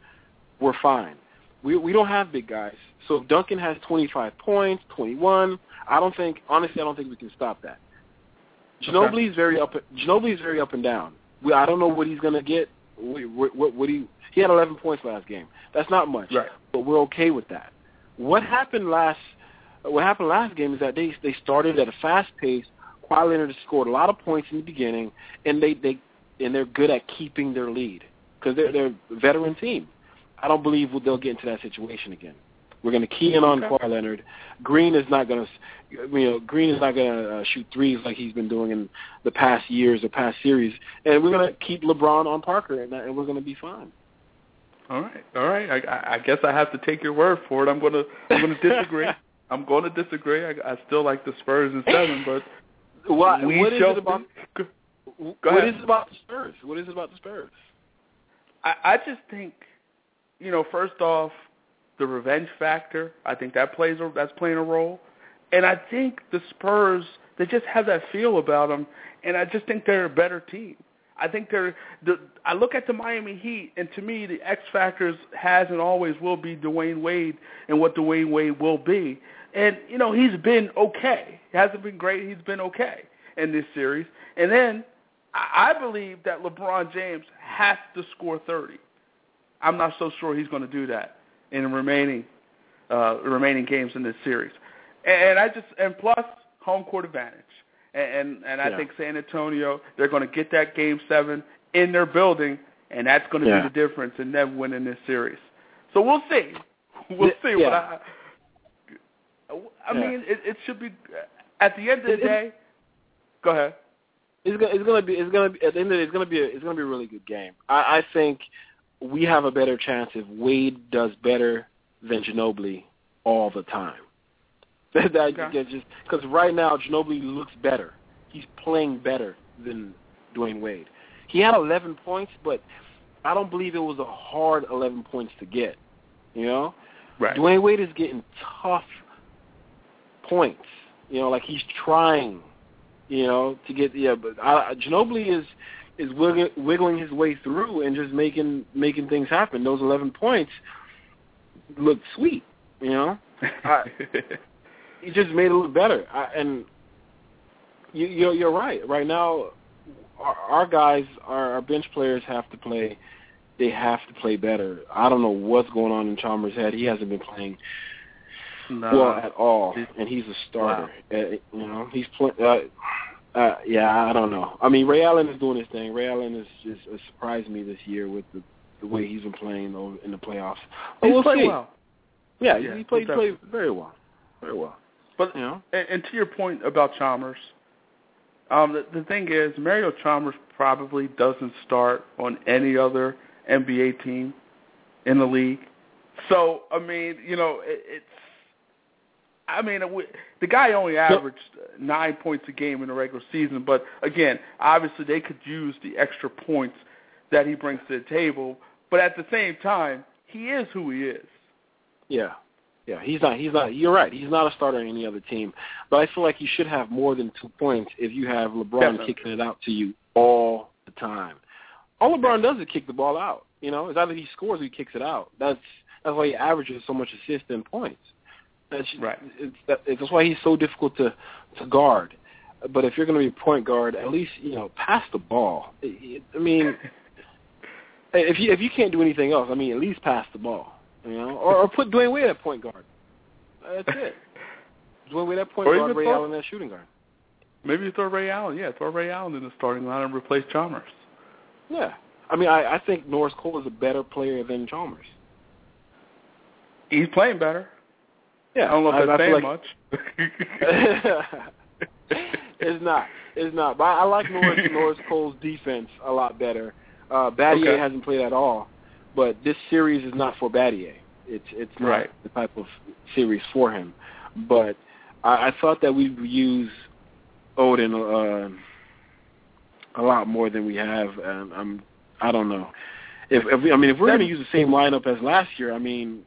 We're fine. We we don't have big guys. So if Duncan has 25 points, 21, I don't think honestly I don't think we can stop that. Ginobili is very up. Ginobili is very up and down. We, I don't know what he's going to get. What, what, what he he had 11 points last game. That's not much, right. but we're okay with that. What happened last what happened last game is that they they started at a fast pace. Kawhi Leonard scored a lot of points in the beginning, and they they and they're good at keeping their lead because they're they're a veteran team. I don't believe they'll get into that situation again. We're going to key in on okay. Kawhi Leonard. Green is not going to, you know, Green is not going to uh, shoot threes like he's been doing in the past years or past series, and we're going to keep LeBron on Parker, and, and we're going to be fine. All right, all right. I, I guess I have to take your word for it. I'm going to I'm going to disagree. [laughs] I'm going to disagree. I, I still like the Spurs in seven, but [laughs] what, we what is shall it about? Go, what ahead. is it about the Spurs? What is it about the Spurs? I, I just think, you know, first off, the revenge factor. I think that plays a, that's playing a role. And I think the Spurs, they just have that feel about them, and I just think they're a better team. I think they're. The, I look at the Miami Heat, and to me, the X factors has and always will be Dwyane Wade and what Dwyane Wade will be. And you know, he's been okay. He hasn't been great. He's been okay in this series. And then I believe that LeBron James has to score 30. I'm not so sure he's going to do that in the remaining uh, remaining games in this series. And I just and plus home court advantage. And and, I yeah. think San Antonio they're going to get that game seven in their building, and that's going to yeah. be the difference in them winning this series. So we'll see. [laughs] We'll see. Yeah. What I, I mean, it, it should be at the end of the day. Go ahead. It's gonna, it's gonna be it's gonna be at the end of the day, it's gonna be a, it's gonna be a really good game. I, I think we have a better chance if Wade does better than Ginobili all the time. [laughs] that that Okay. just because right now Ginobili looks better. He's playing better than Dwyane Wade. He had 11 points, but I don't believe it was a hard 11 points to get. You know, Right. Dwyane Wade is getting tough points. You know, like he's trying. You know, to get yeah, but I, Ginobili is is wiggling, wiggling his way through and just making making things happen. Those 11 points look sweet. You know, [laughs] I, he just made it look better. I, and you, you're you're right. Right now, our, our guys, our, our bench players have to play. They have to play better. I don't know what's going on in Chalmers' head. He hasn't been playing no. well at all, and he's a starter. Uh, you know, he's playing. Uh, uh, yeah, I don't know. I mean, Ray Allen is doing his thing. Ray Allen has just uh, surprised me this year with the the way he's been playing over in the playoffs. But He's we'll played see. well. Yeah, Yeah, he played he's played very well, very well. But You know, and, and to your point about Chalmers, um, the, the thing is, Mario Chalmers probably doesn't start on any other NBA team in the league. So I mean, you know, it, it's. I mean, the guy only averaged uh, nine points a game in the regular season, but again, obviously they could use the extra points that he brings to the table. But at the same time, he is who he is. yeah, yeah. He's not. He's not. You're right. He's not a starter on any other team. But I feel like you should have more than two points if you have LeBron Definitely. kicking it out to you all the time. All LeBron does is kick the ball out. You know, it's either he scores or he kicks it out. That's that's why he averages so much assists and points. That's Right. It's, that, it's that's why he's so difficult to to guard. But if you're going to be a point guard, at least you know pass the ball. I I mean, [laughs] if you if you can't do anything else, I mean, at least pass the ball. You know, or, or put Dwyane Wade at point guard. That's it. [laughs] Dwyane Wade at point Or guard, Ray throw- Allen at shooting guard. Maybe you throw Ray Allen. Yeah, throw Ray Allen in the starting line and replace Chalmers. Yeah, I mean, I, I think Norris Cole is a better player than Chalmers. He's playing better. Yeah, I don't know if that's saying feel much. [laughs] it's not. It's not. But I like Norris [laughs] Norris Cole's defense a lot better. Uh Battier Okay. hasn't played at all, but this series is not for Battier. It's it's not Right. the type of series for him. But I, I thought that we would use Oden uh, a lot more than we have. And I'm I don't know. If, if we, I mean if we're going to use the same lineup as last year, I mean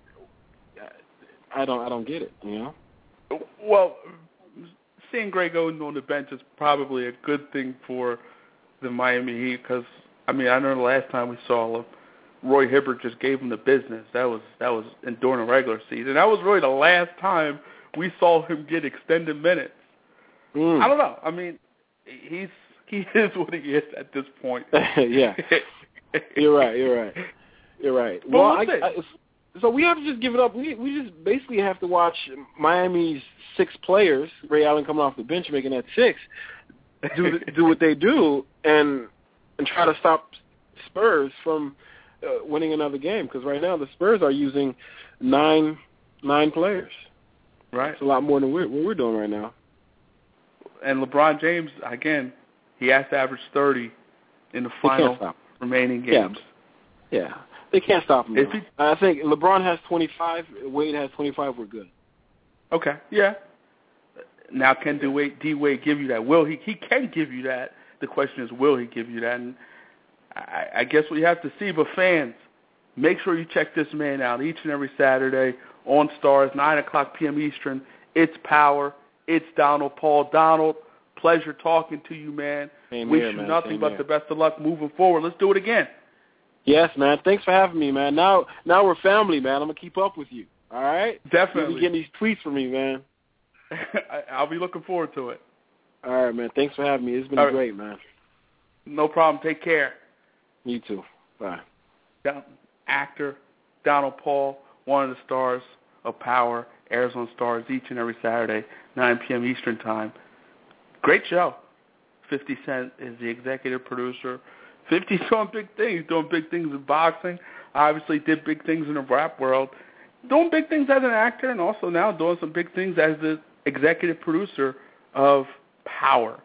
I don't I don't get it, you know? well, seeing Greg Oden on the bench is probably a good thing for the Miami Heat because I mean I know the last time we saw him, Roy Hibbert just gave him the business. That was that was during the regular season. That was really the last time we saw him get extended minutes. Mm. I don't know. I mean, he's he [laughs] is what he is at this point. [laughs] yeah. [laughs] You're right. You're right. You're right. But well, we'll I, I, so we have to just give it up. We we just basically have to watch Miami's six players, Ray Allen coming off the bench, making that six, do do what they do, and and try to stop Spurs from uh, winning another game. Because right now the Spurs are using nine nine players. right. It's a lot more than we're, what we're doing right now. And LeBron James again, he has to average thirty in the final remaining Yeah. games. Yeah, they can't stop him. He- I think LeBron has 25, Wade has 25. We're good. Okay, yeah. Now, can D Wade, D Wade give you that? Will he? He can give you that. The question is, will he give you that? And I, I guess we have to see. But fans, make sure you check this man out each and every Saturday on Starz, nine o'clock p.m. Eastern. It's power. It's Donald Paul. Donald, pleasure talking to you, man. Same Wish here, you man. nothing Same but here. the best of luck moving forward. Let's do it again. Yes, man. Thanks for having me, man. Now, now we're family, man. I'm gonna keep up with you. All right. Definitely. You'll be getting these tweets from me, man. [laughs] I'll be looking forward to it. All right, man. Thanks for having me. It's been All right. great, man. No problem. Take care. You too. Bye. Don- actor Donald Paul, one of the stars of Power, airs on Starz each and every Saturday, 9 p.m. Eastern Time. Great show. 50 Cent is the executive producer. 50's [laughs] doing big things, doing big things in boxing. Obviously did big things in the rap world. Doing big things as an actor and also now doing some big things as the executive producer of Power.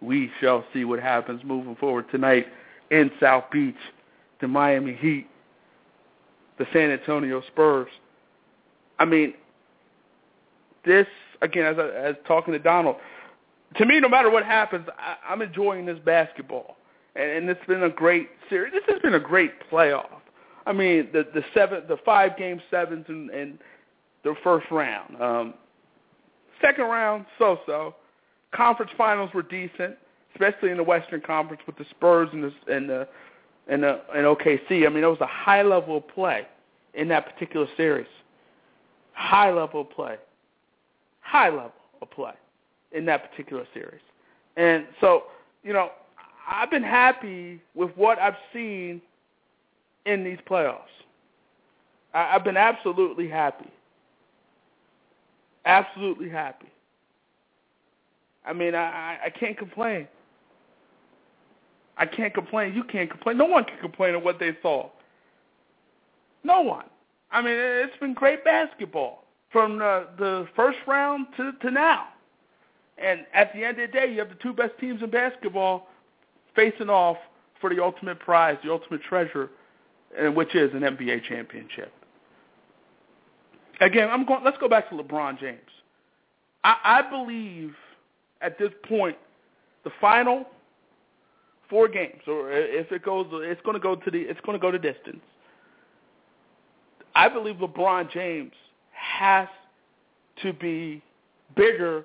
We shall see what happens moving forward tonight in South Beach. The Miami Heat, the San Antonio Spurs. I mean, this again, as as talking to Donald, to me, no matter what happens, I, I'm enjoying this basketball, and, and it's been a great series. This has been a great playoff. I mean, the the seven, the five game sevens, and, and the first round. Um, second round, so so. Conference finals were decent, especially in the Western Conference with the Spurs and the and the and, the, and OKC. I mean, it was a high level of play in that particular series. High level of play. High level of play in that particular series. And so, you know, I've been happy with what I've seen in these playoffs. I, I've been absolutely happy. Absolutely happy. I mean, I, I, I can't complain. I can't complain. You can't complain. No one can complain of what they saw. No one. I mean, it's been great basketball from the, the first round to, to now. And at the end of the day, you have the two best teams in basketball facing off for the ultimate prize, the ultimate treasure, which is an NBA championship. Again, I'm going. Let's go back to LeBron James. I, I believe at this point, the final four games, or if it goes, it's going to go to the, it's going to go to distance. I believe LeBron James has to be bigger,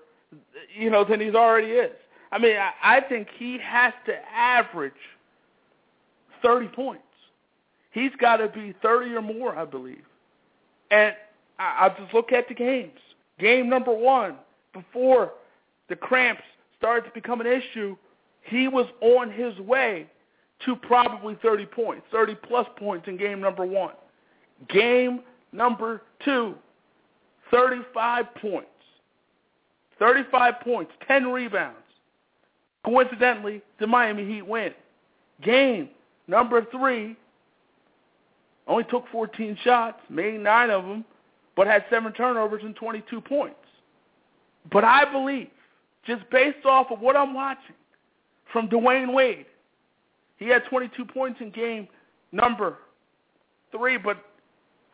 you know, than he already is. I mean, I, I think he has to average 30 points. He's got to be 30 or more, I believe. And I, I'll just look at the games. Game number one, before the cramps started to become an issue, he was on his way to probably 30 points, 30 plus points in game number one. Game number two, 35 points. 35 points, 10 rebounds. Coincidentally, the Miami Heat win. Game number three, only took 14 shots, made nine of them, but had seven turnovers and 22 points. But I believe, just based off of what I'm watching from Dwyane Wade, he had 22 points in game number three, but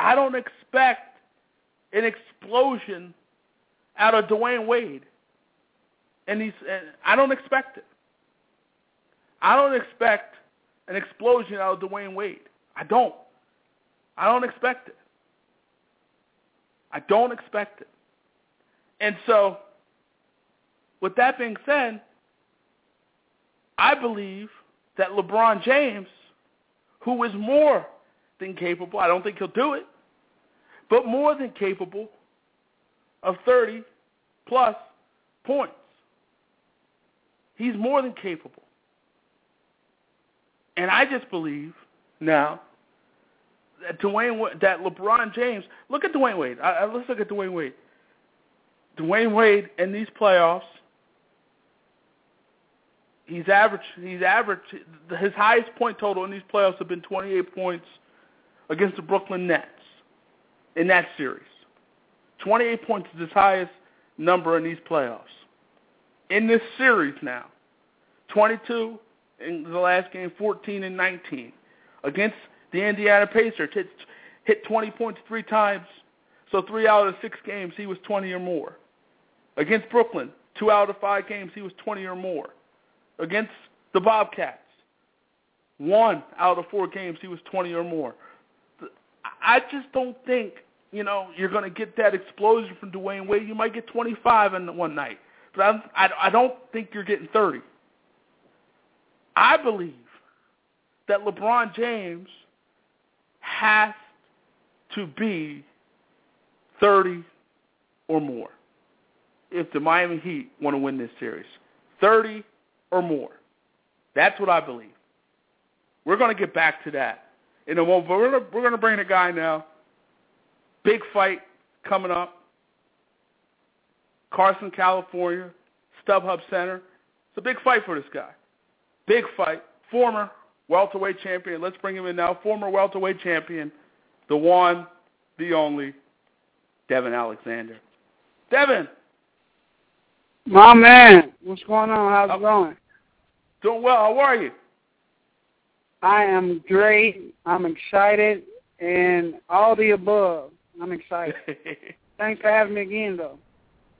I don't expect an explosion out of Dwyane Wade. And he's, and I don't expect it. I don't expect an explosion out of Dwyane Wade. I don't. I don't expect it. I don't expect it. And so, with that being said, I believe that LeBron James, who is more than capable, I don't think he'll do it, but more than capable of 30 plus points. He's more than capable. And I just believe now that Dwyane, that LeBron James, look at Dwyane Wade. I, I, let's look at Dwyane Wade. Dwyane Wade in these playoffs, he's averaged. He's averaged his highest point total in these playoffs have been 28 points against the Brooklyn Nets in that series. 28 points is his highest number in these playoffs. In this series now, 22 in the last game, 14 and 19 against the Indiana Pacers. Hit, hit 20 points three times, so three out of six games he was 20 or more. Against Brooklyn, two out of five games he was 20 or more. Against the Bobcats, one out of four games he was 20 or more. I just don't think you know, you're going to get that explosion from Dwyane Wade. You might get 25 in one night, I, I, don't think you're getting 30. I believe that LeBron James has to be 30 or more if the Miami Heat want to win this series. 30 or more. That's what I believe. We're going to get back to that in a moment. We're going to bring a guy now. Big fight coming up. Carson, California, StubHub Center. It's a big fight for this guy. Big fight. Former welterweight champion. Let's bring him in now. Former welterweight champion, the one, the only, Devon Alexander. Devon. My man. What's going on? How's it uh, going? Doing well. How are you? I am great. I'm excited and all the above. I'm excited. [laughs] Thanks for having me again, though.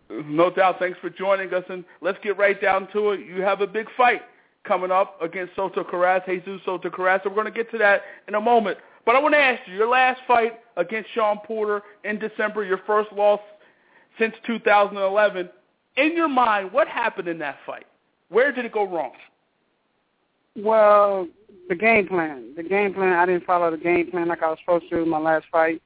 No doubt. Thanks for joining us, and let's get right down to it. You have a big fight coming up against Soto Karass, Jesus Soto. So we're going to get to that in a moment. But I want to ask you, your last fight against Shawn Porter in December, your first loss since 2011. In your mind, what happened in that fight? Where did it go wrong? Well, the game plan. The game plan. I didn't follow the game plan like I was supposed to in my last fight,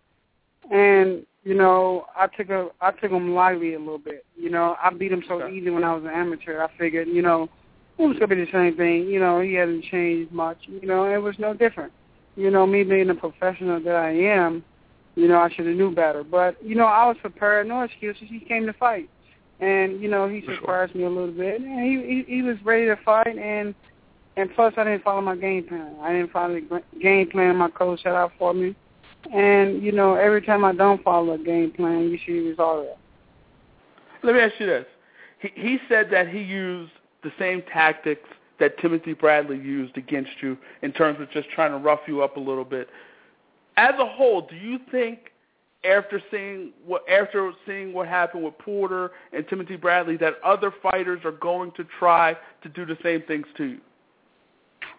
and you know, I took a I took him lightly a little bit. You know, I beat him so okay. easy when I was an amateur. I figured, you know, it was gonna be the same thing. You know, he hadn't changed much. You know, it was no different. You know, me being the professional that I am, you know, I should have knew better. But you know, I was prepared. No excuses. He came to fight, and you know, he surprised me a little bit. And he he, he was ready to fight, and and plus, I didn't follow my game plan. I didn't follow the game plan my coach set out for me. And, you know, every time I don't follow a game plan, you the result of. Let me ask you this. He, he said that he used the same tactics that Timothy Bradley used against you in terms of just trying to rough you up a little bit. As a whole, do you think after seeing what after seeing what happened with Porter and Timothy Bradley that other fighters are going to try to do the same things to you?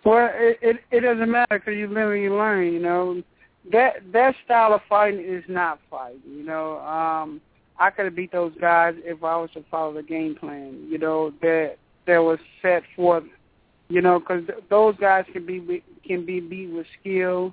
Well, it it, it doesn't matter because you live and you learn. You know, that that style of fighting is not fighting. You know, um, I could have beat those guys if I was to follow the game plan. You know that that was set forth. You know, because th- those guys can be can be beat with skill,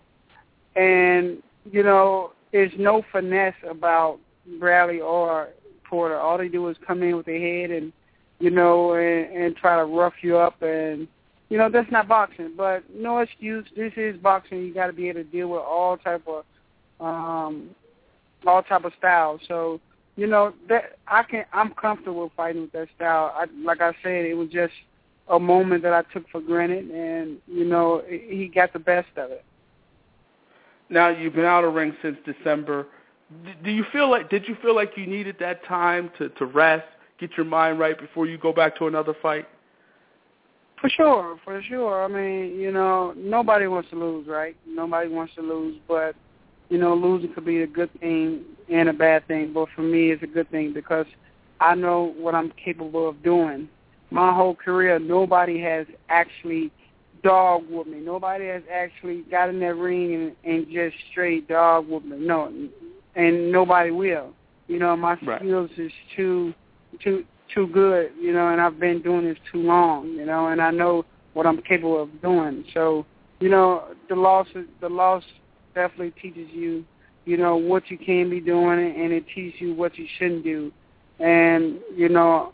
and you know, there's no finesse about Bradley or Porter. All they do is come in with their head and you know and, and try to rough you up and you know that's not boxing. But no excuse. This is boxing. You got to be able to deal with all type of um, all type of styles. So you know that I can. I'm comfortable fighting with that style. I, like I said, it was just a moment that I took for granted, and you know he got the best of it. Now you've been out of ring since December. Do you feel like did you feel like you needed that time to to rest, get your mind right before you go back to another fight? For sure, for sure. I mean, you know, nobody wants to lose, right? Nobody wants to lose, but you know, losing could be a good thing and a bad thing. But for me, it's a good thing because I know what I'm capable of doing. My whole career, nobody has actually dog with me. Nobody has actually got in that ring and, and just straight dog with me. No, and nobody will. You know, my right. skills is too too too good, you know, and I've been doing this too long, you know, and I know what I'm capable of doing. So, you know, the loss the loss definitely teaches you, you know, what you can be doing, and it teaches you what you shouldn't do. And you know,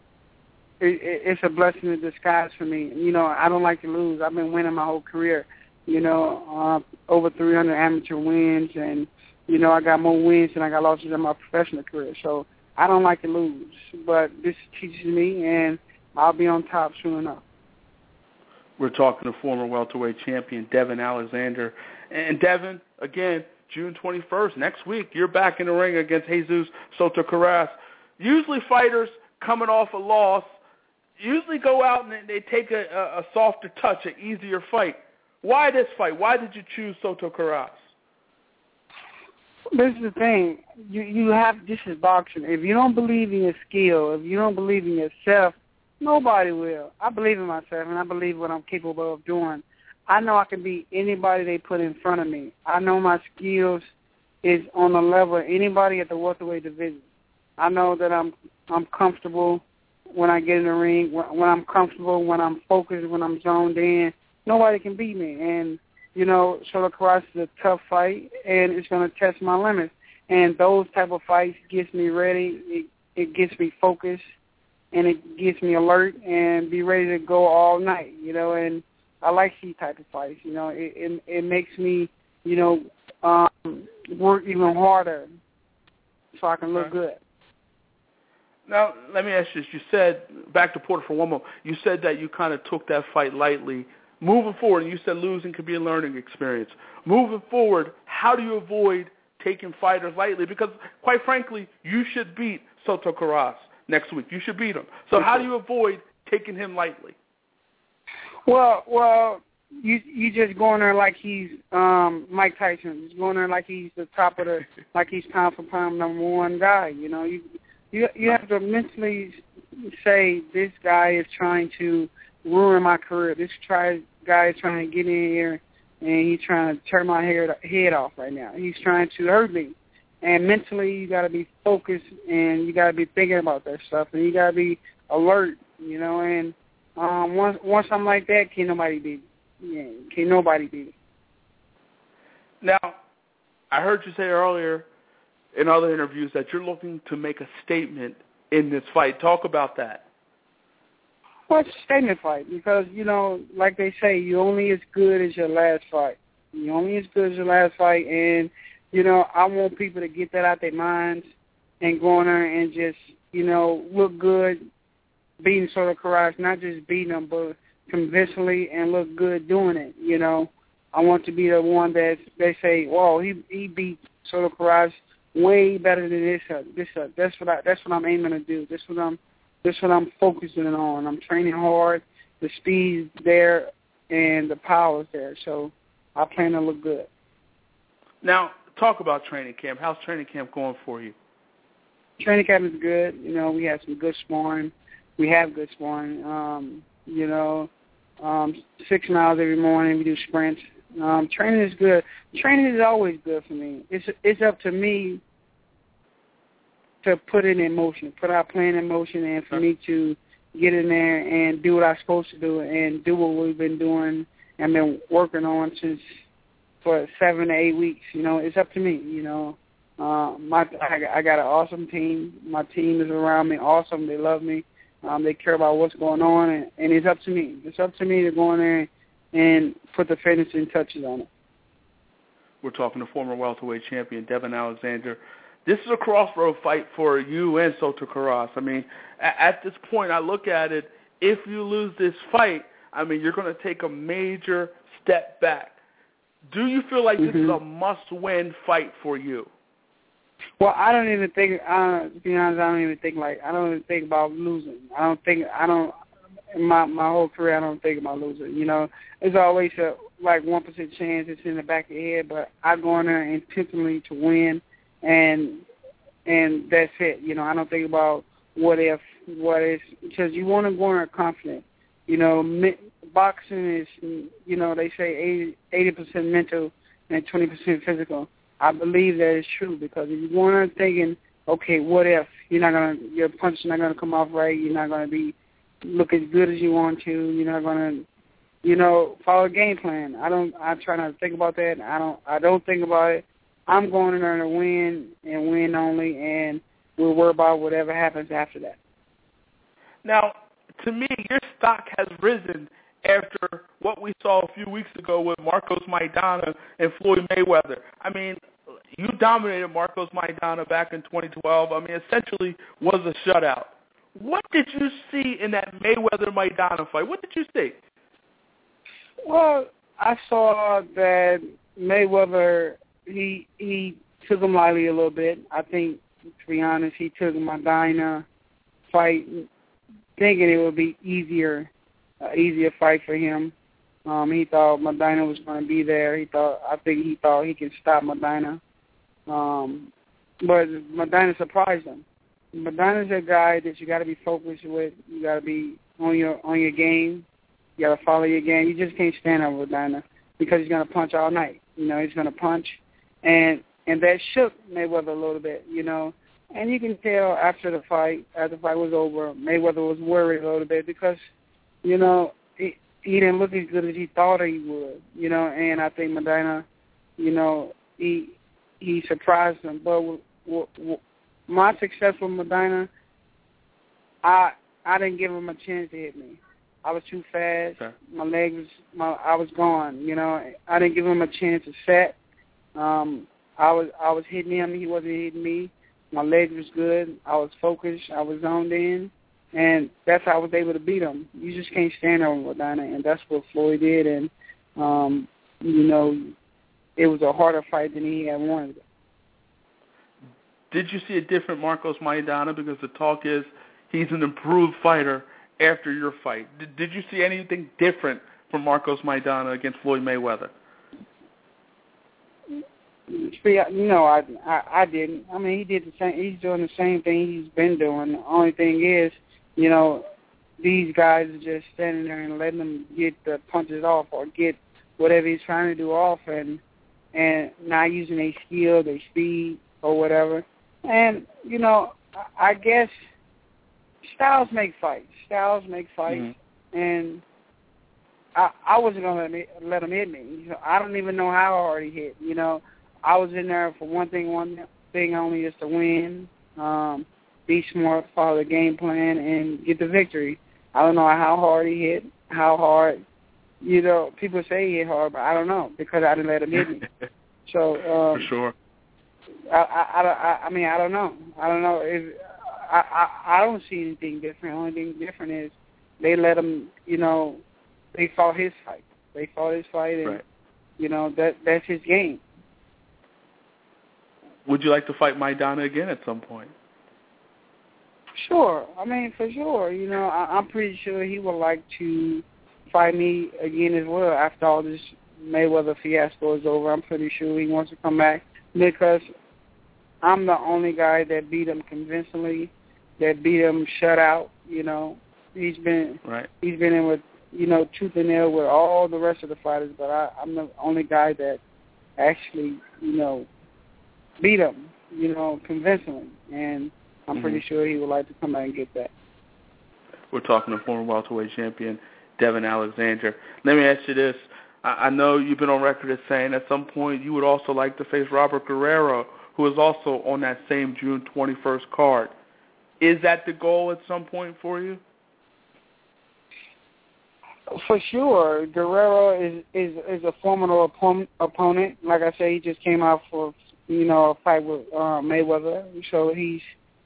it, it's a blessing in disguise for me. You know, I don't like to lose. I've been winning my whole career. You know, uh, over 300 amateur wins, and you know, I got more wins than I got losses in my professional career. So I don't like to lose, but this teaches me, and I'll be on top soon enough. We're talking to former welterweight champion Devon Alexander. And Devon, again, June 21st, next week, you're back in the ring against Jesus Soto Karass. Usually fighters coming off a loss usually go out and they take a, a softer touch, an easier fight. Why this fight? Why did you choose Soto Karass? This is the thing. You you have this is boxing. If you don't believe in your skill, if you don't believe in yourself, nobody will. I believe in myself and I believe what I'm capable of doing. I know I can beat anybody they put in front of me. I know my skills is on the level of anybody at the welterweight division. I know that I'm I'm comfortable when I get in the ring, when I'm comfortable, when I'm focused, when I'm zoned in. Nobody can beat me, and you know, Shoto Karasu is a tough fight, and it's going to test my limits. And those type of fights gets me ready. It, it gets me focused, and it gets me alert and be ready to go all night. You know, and I like these type of fights. You know, it it, it makes me, you know, um, work even harder so I can look good. Now, let me ask you this. You said, back to Porter for one more, you said that you kind of took that fight lightly. Moving forward, and you said losing could be a learning experience. Moving forward, how do you avoid taking fighters lightly? Because, quite frankly, you should beat Shoto Karasu next week. You should beat him. So how do you avoid taking him lightly? Well, well, you you just going there like he's um Mike Tyson. Just going there like he's the top of the [laughs] like he's pound for pound number one guy. You know, you you you have to mentally say this guy is trying to ruin my career. This try guy is trying to get in here and he's trying to turn my head head off right now. He's trying to hurt me. And mentally, you got to be focused and you got to be thinking about that stuff and you got to be alert. You know, and um, once once I'm like that, can't nobody beat. Yeah, can't nobody beat me. Now, I heard you say earlier in other interviews that you're looking to make a statement in this fight. Talk about that. It's a statement fight because, you know, like they say, you're only as good as your last fight. You're only as good as your last fight. And, you know, I want people to get that out their minds and go in there and just, you know, look good beating Shoto Karasu, not just beating them, but convincingly and look good doing it, you know. I want to be the one that they say, "Whoa, he he beat Shoto Karasu way better than this. Uh, this uh, that's what I that's what I'm aiming to do. This what I'm this what I'm focusing on. I'm training hard. The speed's there and the power's there. So I plan to look good. Now, talk about training camp. How's training camp going for you? Training camp is good. You know, we have some good sparring. We have good sparring. Um, you know, um, six miles every morning. We do sprints. Um, training is good. Training is always good for me. It's it's up to me to put it in motion, put our plan in motion, and for me to get in there and do what I'm supposed to do and do what we've been doing and been working on since for seven to eight weeks. You know, it's up to me. You know, uh, my I, I got an awesome team. My team is around me, awesome. They love me. Um, they care about what's going on, and, and it's up to me. It's up to me to go in there and put the finishing touches on it. We're talking to former welterweight champion Devon Alexander. This is a crossroad fight for you and Soto Karass. I mean, at, at this point, I look at it. If you lose this fight, I mean, you're going to take a major step back. Do you feel like mm-hmm. this is a must-win fight for you? Well, I don't even think. Uh, to be honest, I don't even think like I don't even think about losing. I don't think I don't. In my my whole career, I don't think about losing. You know, there's always a like one percent chance it's in the back of your head, but I go in there intentionally to win and and that's it. You know, I don't think about what if, what is, because you want to go in confident. You know, me, boxing is, you know, they say eighty percent mental and twenty percent physical. I believe that is true because if you in there thinking, okay, what if you're not gonna, your punch is not gonna come off right, you're not gonna be look as good as you want to, you're not gonna, you know, follow a game plan. I don't. I try not to think about that. I don't. I don't think about it. I'm going in there to win and win only, and we'll worry about whatever happens after that. Now, to me, your stock has risen after what we saw a few weeks ago with Marcos Maidana and Floyd Mayweather. I mean, you dominated Marcos Maidana back in 2012. I mean, essentially was a shutout. What did you see in that Mayweather Maidana fight? What did you see? Well, I saw that Mayweather he he took him lightly a little bit. I think, to be honest, he took Maidana fight thinking it would be easier, uh, easier fight for him. Um, he thought Maidana was going to be there. He thought, I think he thought he could stop Maidana. Um, but Maidana surprised him. Maidana's a guy that you got to be focused with. You got to be on your on your game. You got to follow your game. You just can't stand over Maidana because he's going to punch all night. You know, he's going to punch and and that shook Mayweather a little bit, you know. And you can tell after the fight, after the fight was over, Mayweather was worried a little bit because, you know, he, he didn't look as good as he thought he would, you know. And I think Maidana, you know, he he surprised him. But w- w- w- my success with Maidana, I I didn't give him a chance to hit me. I was too fast. Okay. My legs my I was gone. You know, I didn't give him a chance to set. Um, I was I was hitting him. He wasn't hitting me. My legs was good. I was focused. I was zoned in, and that's how I was able to beat him. You just can't stand over Maidana, and that's what Floyd did. And um, you know, it was a harder fight than he had wanted. Did you see a different Marcos Maidana? Because the talk is he's an improved fighter after your fight. Did, did you see anything different from Marcos Maidana against Floyd Mayweather? You know, I, I I didn't. I mean, he did the same. He's doing the same thing he's been doing. The only thing is, you know, these guys are just standing there and letting them get the punches off or get whatever he's trying to do off, and and not using their skill, their speed, or whatever. And you know, I guess styles make fights. Styles make fights, mm-hmm. and I I wasn't gonna let, me, let him hit me. You know, I don't even know how hard he hit. You know, I was in there for one thing, one thing only is to win, um, be smart, follow the game plan, and get the victory. I don't know how hard he hit, how hard. You know, people say he hit hard, but I don't know because I didn't let him hit me. [laughs] So um, for sure. I, I, I, I mean, I don't know. I don't know if I, I, I don't see anything different. The only thing different is they let him. You know, they fought his fight. They fought his fight, and right. you know that that's his game. Would you like to fight Maidana again at some point? Sure. I mean, for sure. You know, I, I'm pretty sure he would like to fight me again as well after all this Mayweather fiasco is over. I'm pretty sure he wants to come back because I'm the only guy that beat him convincingly, that beat him shut out. You know, he's been right. he's been in with you know tooth and nail with all the rest of the fighters, but I, I'm the only guy that actually you know beat him, you know, convincingly, and I'm mm-hmm. pretty sure he would like to come out and get that. We're talking to former welterweight champion Devon Alexander. Let me ask you this: I know you've been on record as saying at some point you would also like to face Robert Guerrero, who is also on that same June 21st card. Is that the goal at some point for you? For sure, Guerrero is is is a formidable opponent. Like I said, he just came out for you know a fight with uh, Mayweather, so he's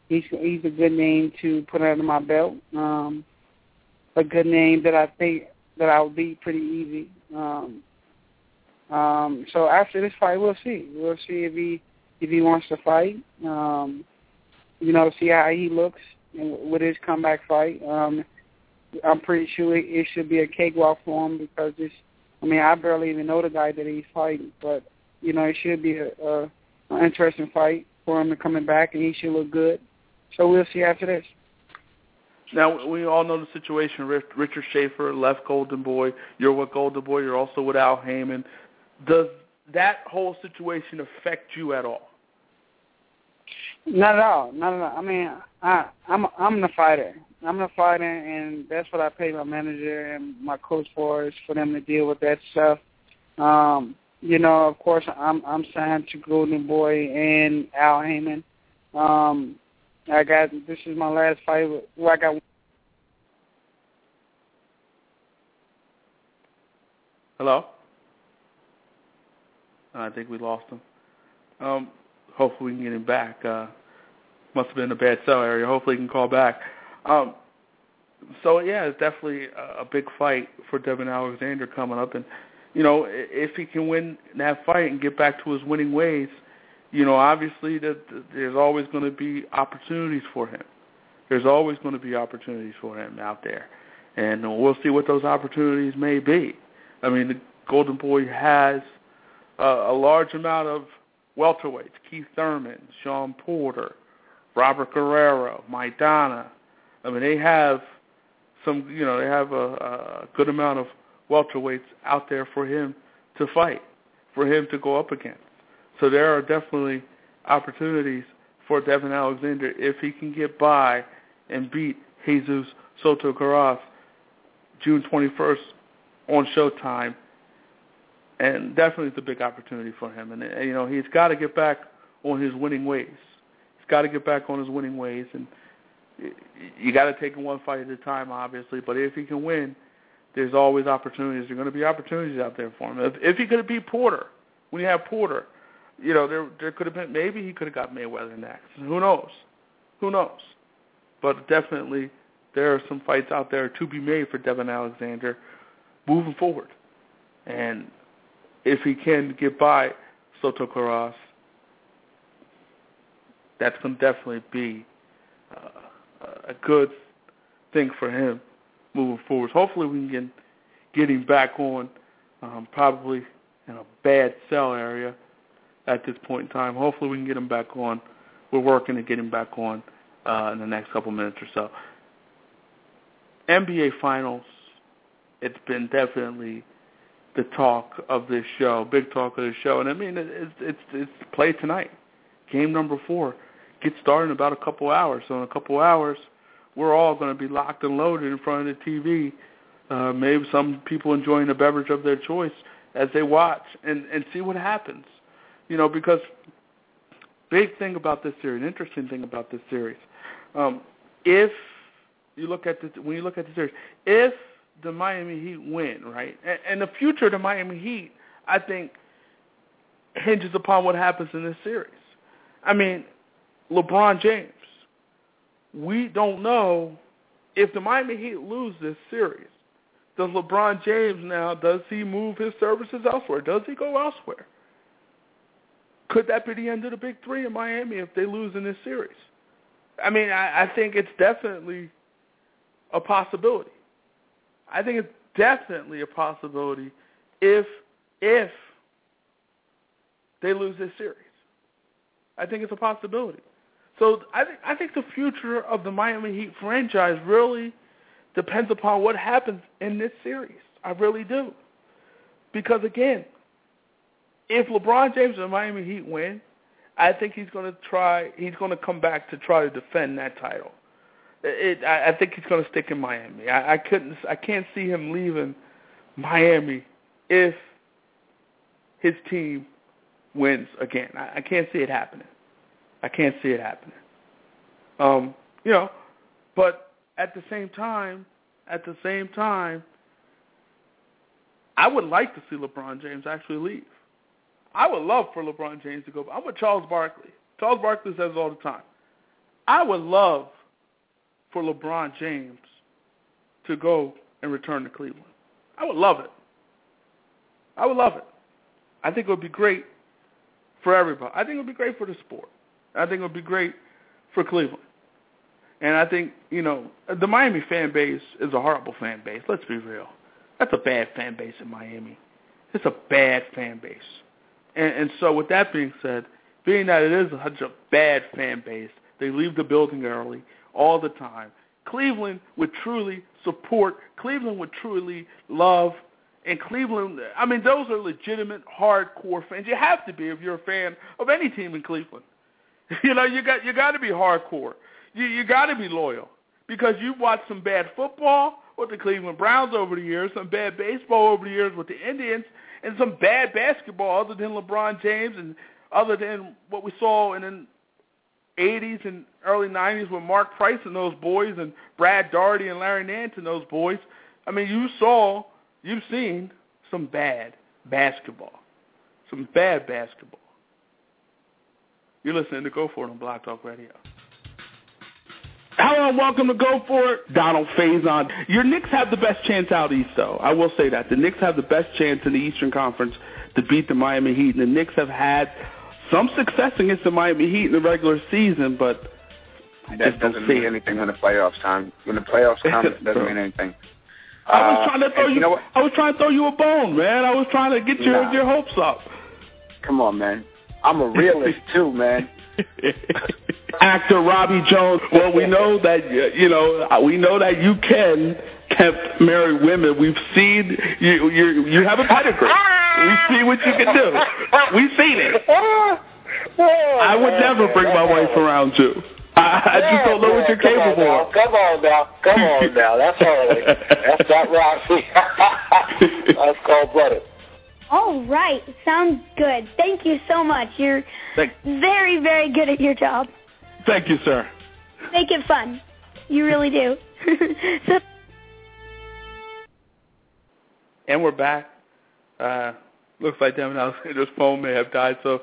he's he's a good name to put under my belt. Um, a good name that I think that I will beat pretty easy. Um, um, so after this fight, we'll see. We'll see if he if he wants to fight. Um, you know, see how he looks with his comeback fight. Um, I'm pretty sure it, should be a cakewalk for him because this. I mean, I barely even know the guy that he's fighting, but you know, it should be a an interesting fight for him to coming back, and he should look good. So we'll see after this. Now we all know the situation. Richard Schaefer left Golden Boy. You're with Golden Boy. You're also with Al Haymon. Does that whole situation affect you at all? Not at all. Not at all. I mean, I, I'm I'm the fighter. I'm the fighter, and that's what I pay my manager and my coach for is for them to deal with that stuff. Um, you know, of course, I'm I'm signed to Golden Boy and Al Haymon. Um, I got this is my last fight. Where I got. Hello. I think we lost him. Um, hopefully we can get him back. Uh, must have been a bad cell area. Hopefully he can call back. Um, so yeah, it's definitely a, a big fight for Devon Alexander coming up, and you know if he can win that fight and get back to his winning ways, you know obviously that there's always going to be opportunities for him. There's always going to be opportunities for him out there, and we'll see what those opportunities may be. I mean, the Golden Boy has uh, a large amount of welterweights: Keith Thurman, Shawn Porter, Robert Guerrero, Maidana. I mean, they have some, you know, they have a, a good amount of welterweights out there for him to fight, for him to go up against. So there are definitely opportunities for Devon Alexander if he can get by and beat Jesus Soto Karass June 21st on Showtime. And definitely it's a big opportunity for him. And, you know, he's got to get back on his winning ways. He's got to get back on his winning ways. And you got to take it one fight at a time, obviously. But if he can win, there's always opportunities. There are going to be opportunities out there for him. If, if he could have beat Porter, when you have Porter, you know, there there could have been maybe he could have got Mayweather next. Who knows? Who knows? But definitely there are some fights out there to be made for Devon Alexander moving forward. And if he can get by Soto Karass, that's going to definitely be uh, a good thing for him moving forward. Hopefully we can get him back on um, probably in a bad cell area at this point in time. Hopefully we can get him back on. We're working to get him back on uh, in the next couple minutes or so. NBA Finals, it's been definitely the talk of this show, big talk of the show, and I mean it's it's it's play tonight. Game number four gets started in about a couple hours. So in a couple hours, we're all going to be locked and loaded in front of the TV. Uh, maybe some people enjoying a beverage of their choice as they watch and and see what happens. You know, because big thing about this series, interesting thing about this series, um, if you look at the when you look at the series, if the Miami Heat win, right, and, and the future of the Miami Heat, I think, hinges upon what happens in this series. I mean, LeBron James. We don't know if the Miami Heat lose this series. Does LeBron James now, does he move his services elsewhere? Does he go elsewhere? Could that be the end of the big three in Miami if they lose in this series? I mean, I, I think it's definitely a possibility. I think it's definitely a possibility if if they lose this series. I think it's a possibility. So I think I think the future of the Miami Heat franchise really depends upon what happens in this series. I really do. Because again, if LeBron James and the Miami Heat win, I think he's going to try. He's going to come back to try to defend that title. It, I, I think he's going to stick in Miami. I, I couldn't. I can't see him leaving Miami if his team wins again. I, I can't see it happening. I can't see it happening. Um, you know, but at the same time, at the same time, I would like to see LeBron James actually leave. I would love for LeBron James to go. I'm with Charles Barkley. Charles Barkley says all the time. I would love for LeBron James to go and return to Cleveland. I would love it. I would love it. I think it would be great for everybody. I think it would be great for the sport. I think it would be great for Cleveland. And I think, you know, the Miami fan base is a horrible fan base. Let's be real. That's a bad fan base in Miami. It's a bad fan base. And, and so with that being said, being that it is such a bad fan base, they leave the building early all the time. Cleveland would truly support, Cleveland would truly love, and Cleveland, I mean, those are legitimate, hardcore fans. You have to be if you're a fan of any team in Cleveland. [laughs] You know, you got you got to be hardcore. You you got to be loyal because you've watched some bad football with the Cleveland Browns over the years, some bad baseball over the years with the Indians, and some bad basketball other than LeBron James and other than what we saw in the 80s and early 90s with Mark Price and those boys and Brad Daugherty and Larry Nance and those boys. I mean, you saw, you've seen some bad basketball, some bad basketball. You're listening to Go For It on Blog Talk Radio. Hello and welcome to Go For It. Donald Faison. Your Knicks have the best chance out east, though. I will say that. The Knicks have the best chance in the Eastern Conference to beat the Miami Heat. And the Knicks have had some success against the Miami Heat in the regular season, but I that doesn't mean anything when the playoffs time. When the playoffs come, it doesn't mean anything. I was trying to uh, throw you. you know I was trying to throw you a bone, man. I was trying to get your nah. your hopes up. Come on, man. I'm a realist too, man. [laughs] Actor Robbie Jones. Well, we know that you know we know that you can marry women. We've seen you. You you have a pedigree. We see what you can do. We've seen it. I would never bring my wife around you. I, just don't know what you're capable of. Come on now, come on now. That's Harley. [laughs] That's not Roxy. [laughs] That's cold blooded. All right, sounds good. Thank you so much. You're Thank- very, very good at your job. Thank you, sir. Make it fun. You really do. so, [laughs] and we're back. Uh, looks like Devon Alexander's phone may have died, so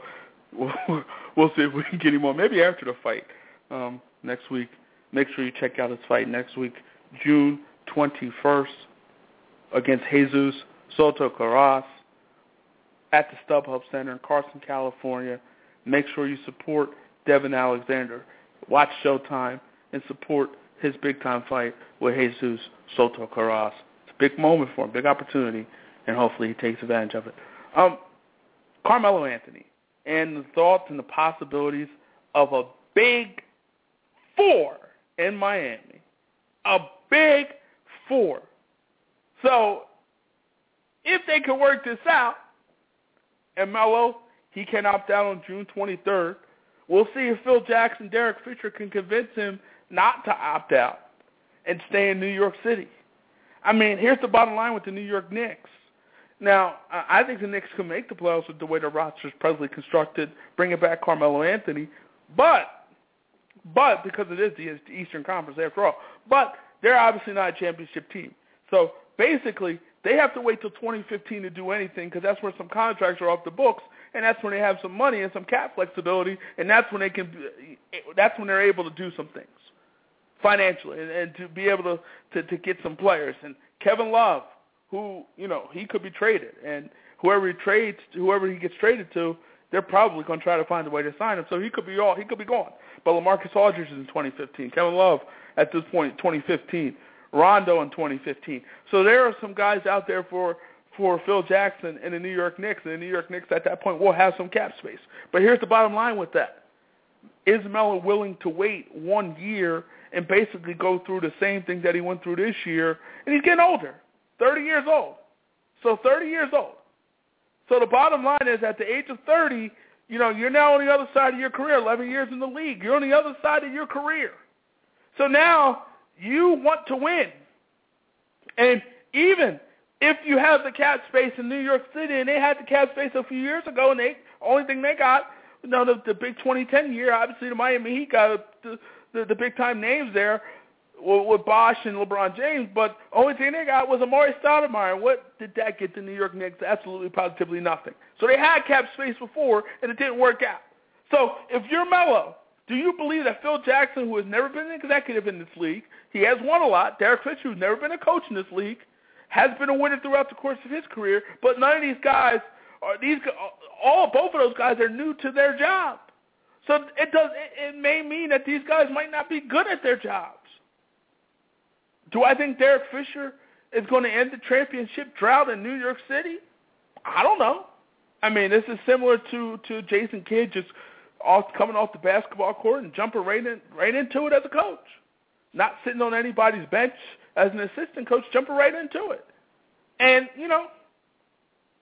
we'll, [laughs] we'll see if we can get any more. Maybe after the fight um, next week. Make sure you check out his fight next week, June 21st, against Jesus Soto Karass at the StubHub Center in Carson, California. Make sure you support Devon Alexander. Watch Showtime and support his big-time fight with Jesus Soto Karass. It's a big moment for him, big opportunity, and hopefully he takes advantage of it. Um, Carmelo Anthony and the thoughts and the possibilities of a big four in Miami. A big four. So if they can work this out, and Melo, he can opt out on June 23rd, we'll see if Phil Jackson, Derek Fisher can convince him not to opt out and stay in New York City. I mean, here's the bottom line with the New York Knicks. Now, I think the Knicks can make the playoffs with the way the roster is presently constructed, bringing back Carmelo Anthony, but but because it is the Eastern Conference after all. But they're obviously not a championship team. So basically, they have to wait till 2015 to do anything because that's when some contracts are off the books, and that's when they have some money and some cap flexibility, and that's when they can. That's when they're able to do some things financially and, and to be able to, to to get some players. And Kevin Love, who you know he could be traded, and whoever he trades, whoever he gets traded to, they're probably going to try to find a way to sign him. So he could be all he could be gone. But LaMarcus Aldridge is in 2015. Kevin Love at this point 2015. Rondo in 2015. So there are some guys out there for for Phil Jackson and the New York Knicks, and the New York Knicks at that point will have some cap space. But here's the bottom line with that: Is Melo willing to wait one year and basically go through the same thing that he went through this year? And he's getting older, 30 years old. So 30 years old. So the bottom line is, at the age of 30, you know, you're now on the other side of your career, 11 years in the league. You're on the other side of your career. So now you want to win. And even if you have the cap space in New York City, and they had the cap space a few years ago, and they only thing they got, you know, the, the big 2010 year, obviously the Miami Heat got the, the, the big time names there with, with Bosh and LeBron James, but only thing they got was Amar'e Stoudemire. What did that get the New York Knicks? Absolutely, positively nothing. So they had cap space before, and it didn't work out. So if you're Melo, do you believe that Phil Jackson, who has never been an executive in this league, he has won a lot, Derek Fisher, who's never been a coach in this league, has been a winner throughout the course of his career, but none of these guys are these all both of those guys are new to their job. So it does it, it may mean that these guys might not be good at their jobs. Do I think Derek Fisher is going to end the championship drought in New York City? I don't know. I mean, this is similar to to Jason Kidd just off coming off the basketball court and jumping right in right into it as a coach, not sitting on anybody's bench as an assistant coach, jumping right into it. And you know,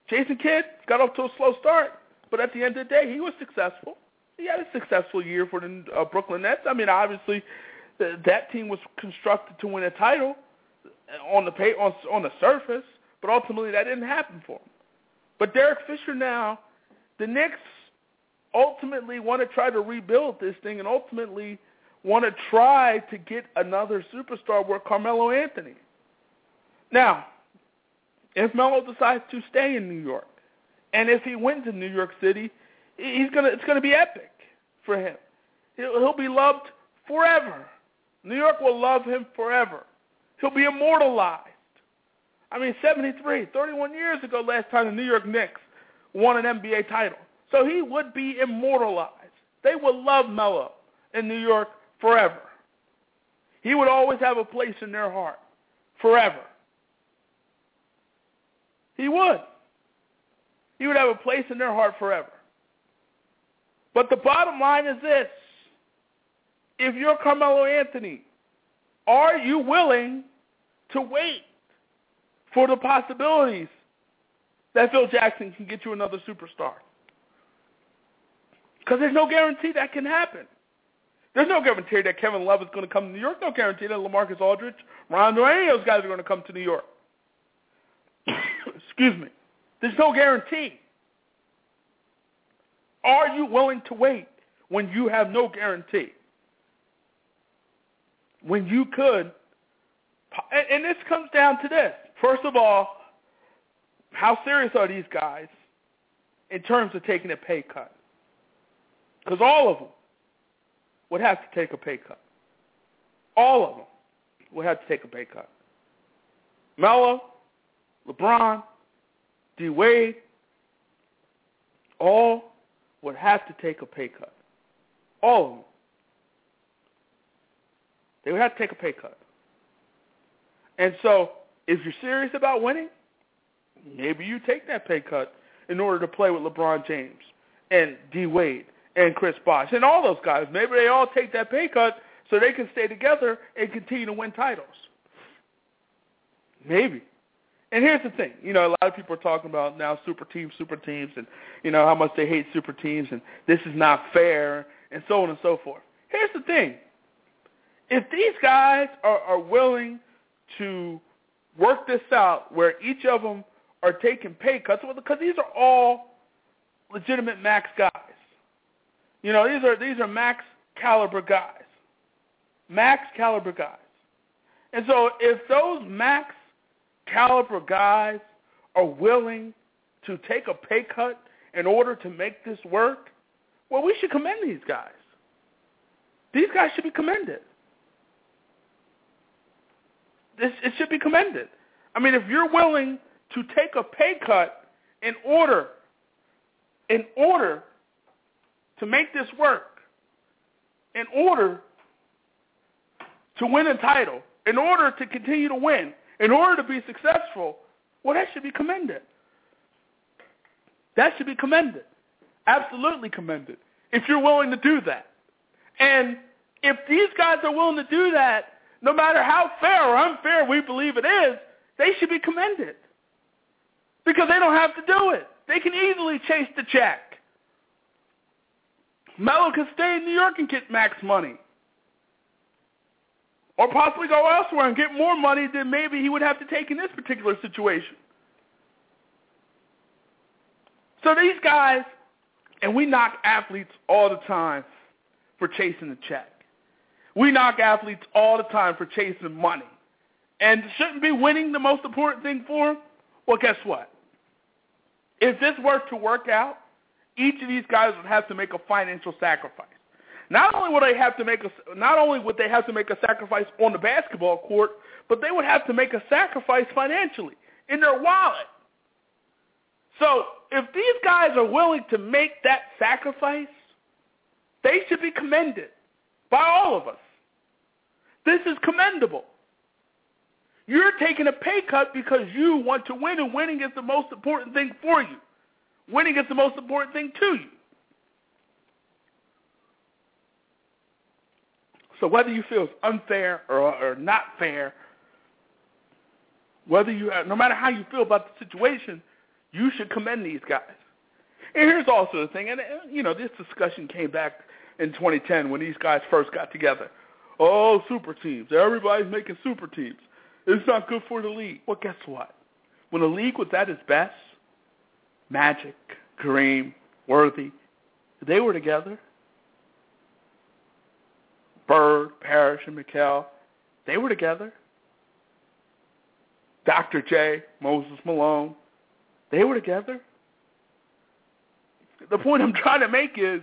Jason Kidd got off to a slow start, but at the end of the day, he was successful. He had a successful year for the uh, Brooklyn Nets. I mean, obviously, th- that team was constructed to win a title on the pay, on on the surface, but ultimately that didn't happen for him. But Derek Fisher now, the Knicks ultimately want to try to rebuild this thing and ultimately want to try to get another superstar with Carmelo Anthony. Now, if Melo decides to stay in New York, and if he wins in New York City, he's gonna it's gonna be epic for him. He'll, he'll be loved forever. New York will love him forever. He'll be immortalized. I mean, 73, 31 years ago last time the New York Knicks won an NBA title. So he would be immortalized. They would love Melo in New York forever. He would always have a place in their heart forever. He would. He would have a place in their heart forever. But the bottom line is this. If you're Carmelo Anthony, are you willing to wait for the possibilities that Phil Jackson can get you another superstar? Because there's no guarantee that can happen. There's no guarantee that Kevin Love is going to come to New York. No guarantee that LaMarcus Aldridge, Rondo, any of those guys are going to come to New York. [coughs] Excuse me. There's no guarantee. Are you willing to wait when you have no guarantee? When you could, and this comes down to this. First of all, how serious are these guys in terms of taking a pay cut? Because all of them would have to take a pay cut. All of them would have to take a pay cut. Melo, LeBron, D. Wade, all would have to take a pay cut. All of them. They would have to take a pay cut. And so, if you're serious about winning, maybe you take that pay cut in order to play with LeBron James and D. Wade and Chris Bosh and all those guys. Maybe they all take that pay cut so they can stay together and continue to win titles. Maybe. And here's the thing, you know, a lot of people are talking about now super teams, super teams, and you know how much they hate super teams, and this is not fair, and so on and so forth. Here's the thing: if these guys are, are willing to work this out, where each of them are taking pay cuts, because these are all legitimate max guys. You know, these are these are max caliber guys, max caliber guys, and so if those max caliber guys are willing to take a pay cut in order to make this work, well, we should commend these guys. These guys should be commended. This, it should be commended. I mean, if you're willing to take a pay cut in order, in order to make this work, in order to win a title, in order to continue to win, in order to be successful, well, that should be commended. That should be commended. Absolutely commended. If you're willing to do that. And if these guys are willing to do that, no matter how fair or unfair we believe it is, they should be commended. Because they don't have to do it. They can easily chase the check. Melo can stay in New York and get max money or possibly go elsewhere and get more money than maybe he would have to take in this particular situation. So these guys, and we knock athletes all the time for chasing the check. We knock athletes all the time for chasing money. And shouldn't be winning the most important thing for them? Well, guess what? If this were to work out, each of these guys would have to make a financial sacrifice. Not only would they have to make a not only would they have to make a sacrifice on the basketball court, but they would have to make a sacrifice financially in their wallet. So if these guys are willing to make that sacrifice, they should be commended by all of us. This is commendable. You're taking a pay cut because you want to win, and winning is the most important thing for you. Winning is the most important thing to you. So whether you feel it's unfair or, or not fair, whether you, uh, no matter how you feel about the situation, you should commend these guys. And here's also the thing, and uh, you know, this discussion came back in 2010 when these guys first got together. Oh, super teams! Everybody's making super teams. It's not good for the league. Well, guess what? When the league was at its best, Magic, Kareem, Worthy, they were together. Bird, Parish, and McHale, they were together. Dr. J, Moses Malone, they were together. The point I'm trying to make is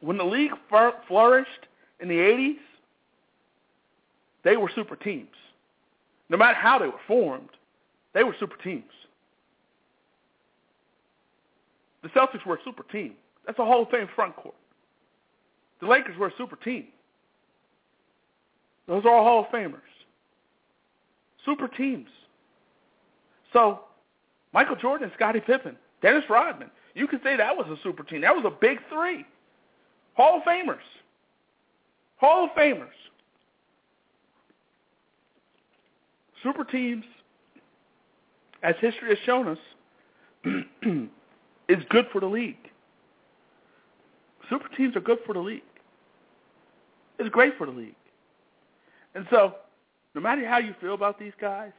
when the league flourished in the 80s, they were super teams. No matter how they were formed, they were super teams. The Celtics were a super team. That's a Hall of Fame front court. The Lakers were a super team. Those are all Hall of Famers. Super teams. So, Michael Jordan Scottie Pippen, Dennis Rodman, you could say that was a super team. That was a big three. Hall of Famers. Hall of Famers. Super teams, as history has shown us, [clears throat] is good for the league. super teams are good for the league. It's great for the league. And so, no matter how you feel about these guys,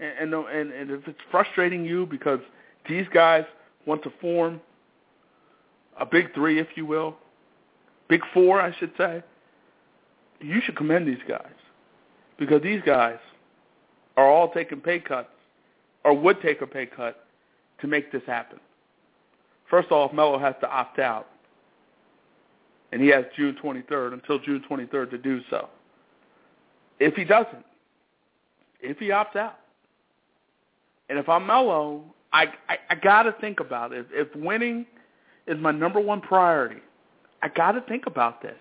and and, and, and if it's frustrating you because these guys want to form a big three, if you will, big four, I should say, you should commend these guys because these guys are all taking pay cuts or would take a pay cut to make this happen. First off, Melo has to opt out, and he has June 23rd until June 23rd to do so. If he doesn't, if he opts out, and if I'm Melo, I I, I got to think about it. If, winning is my number one priority, I got to think about this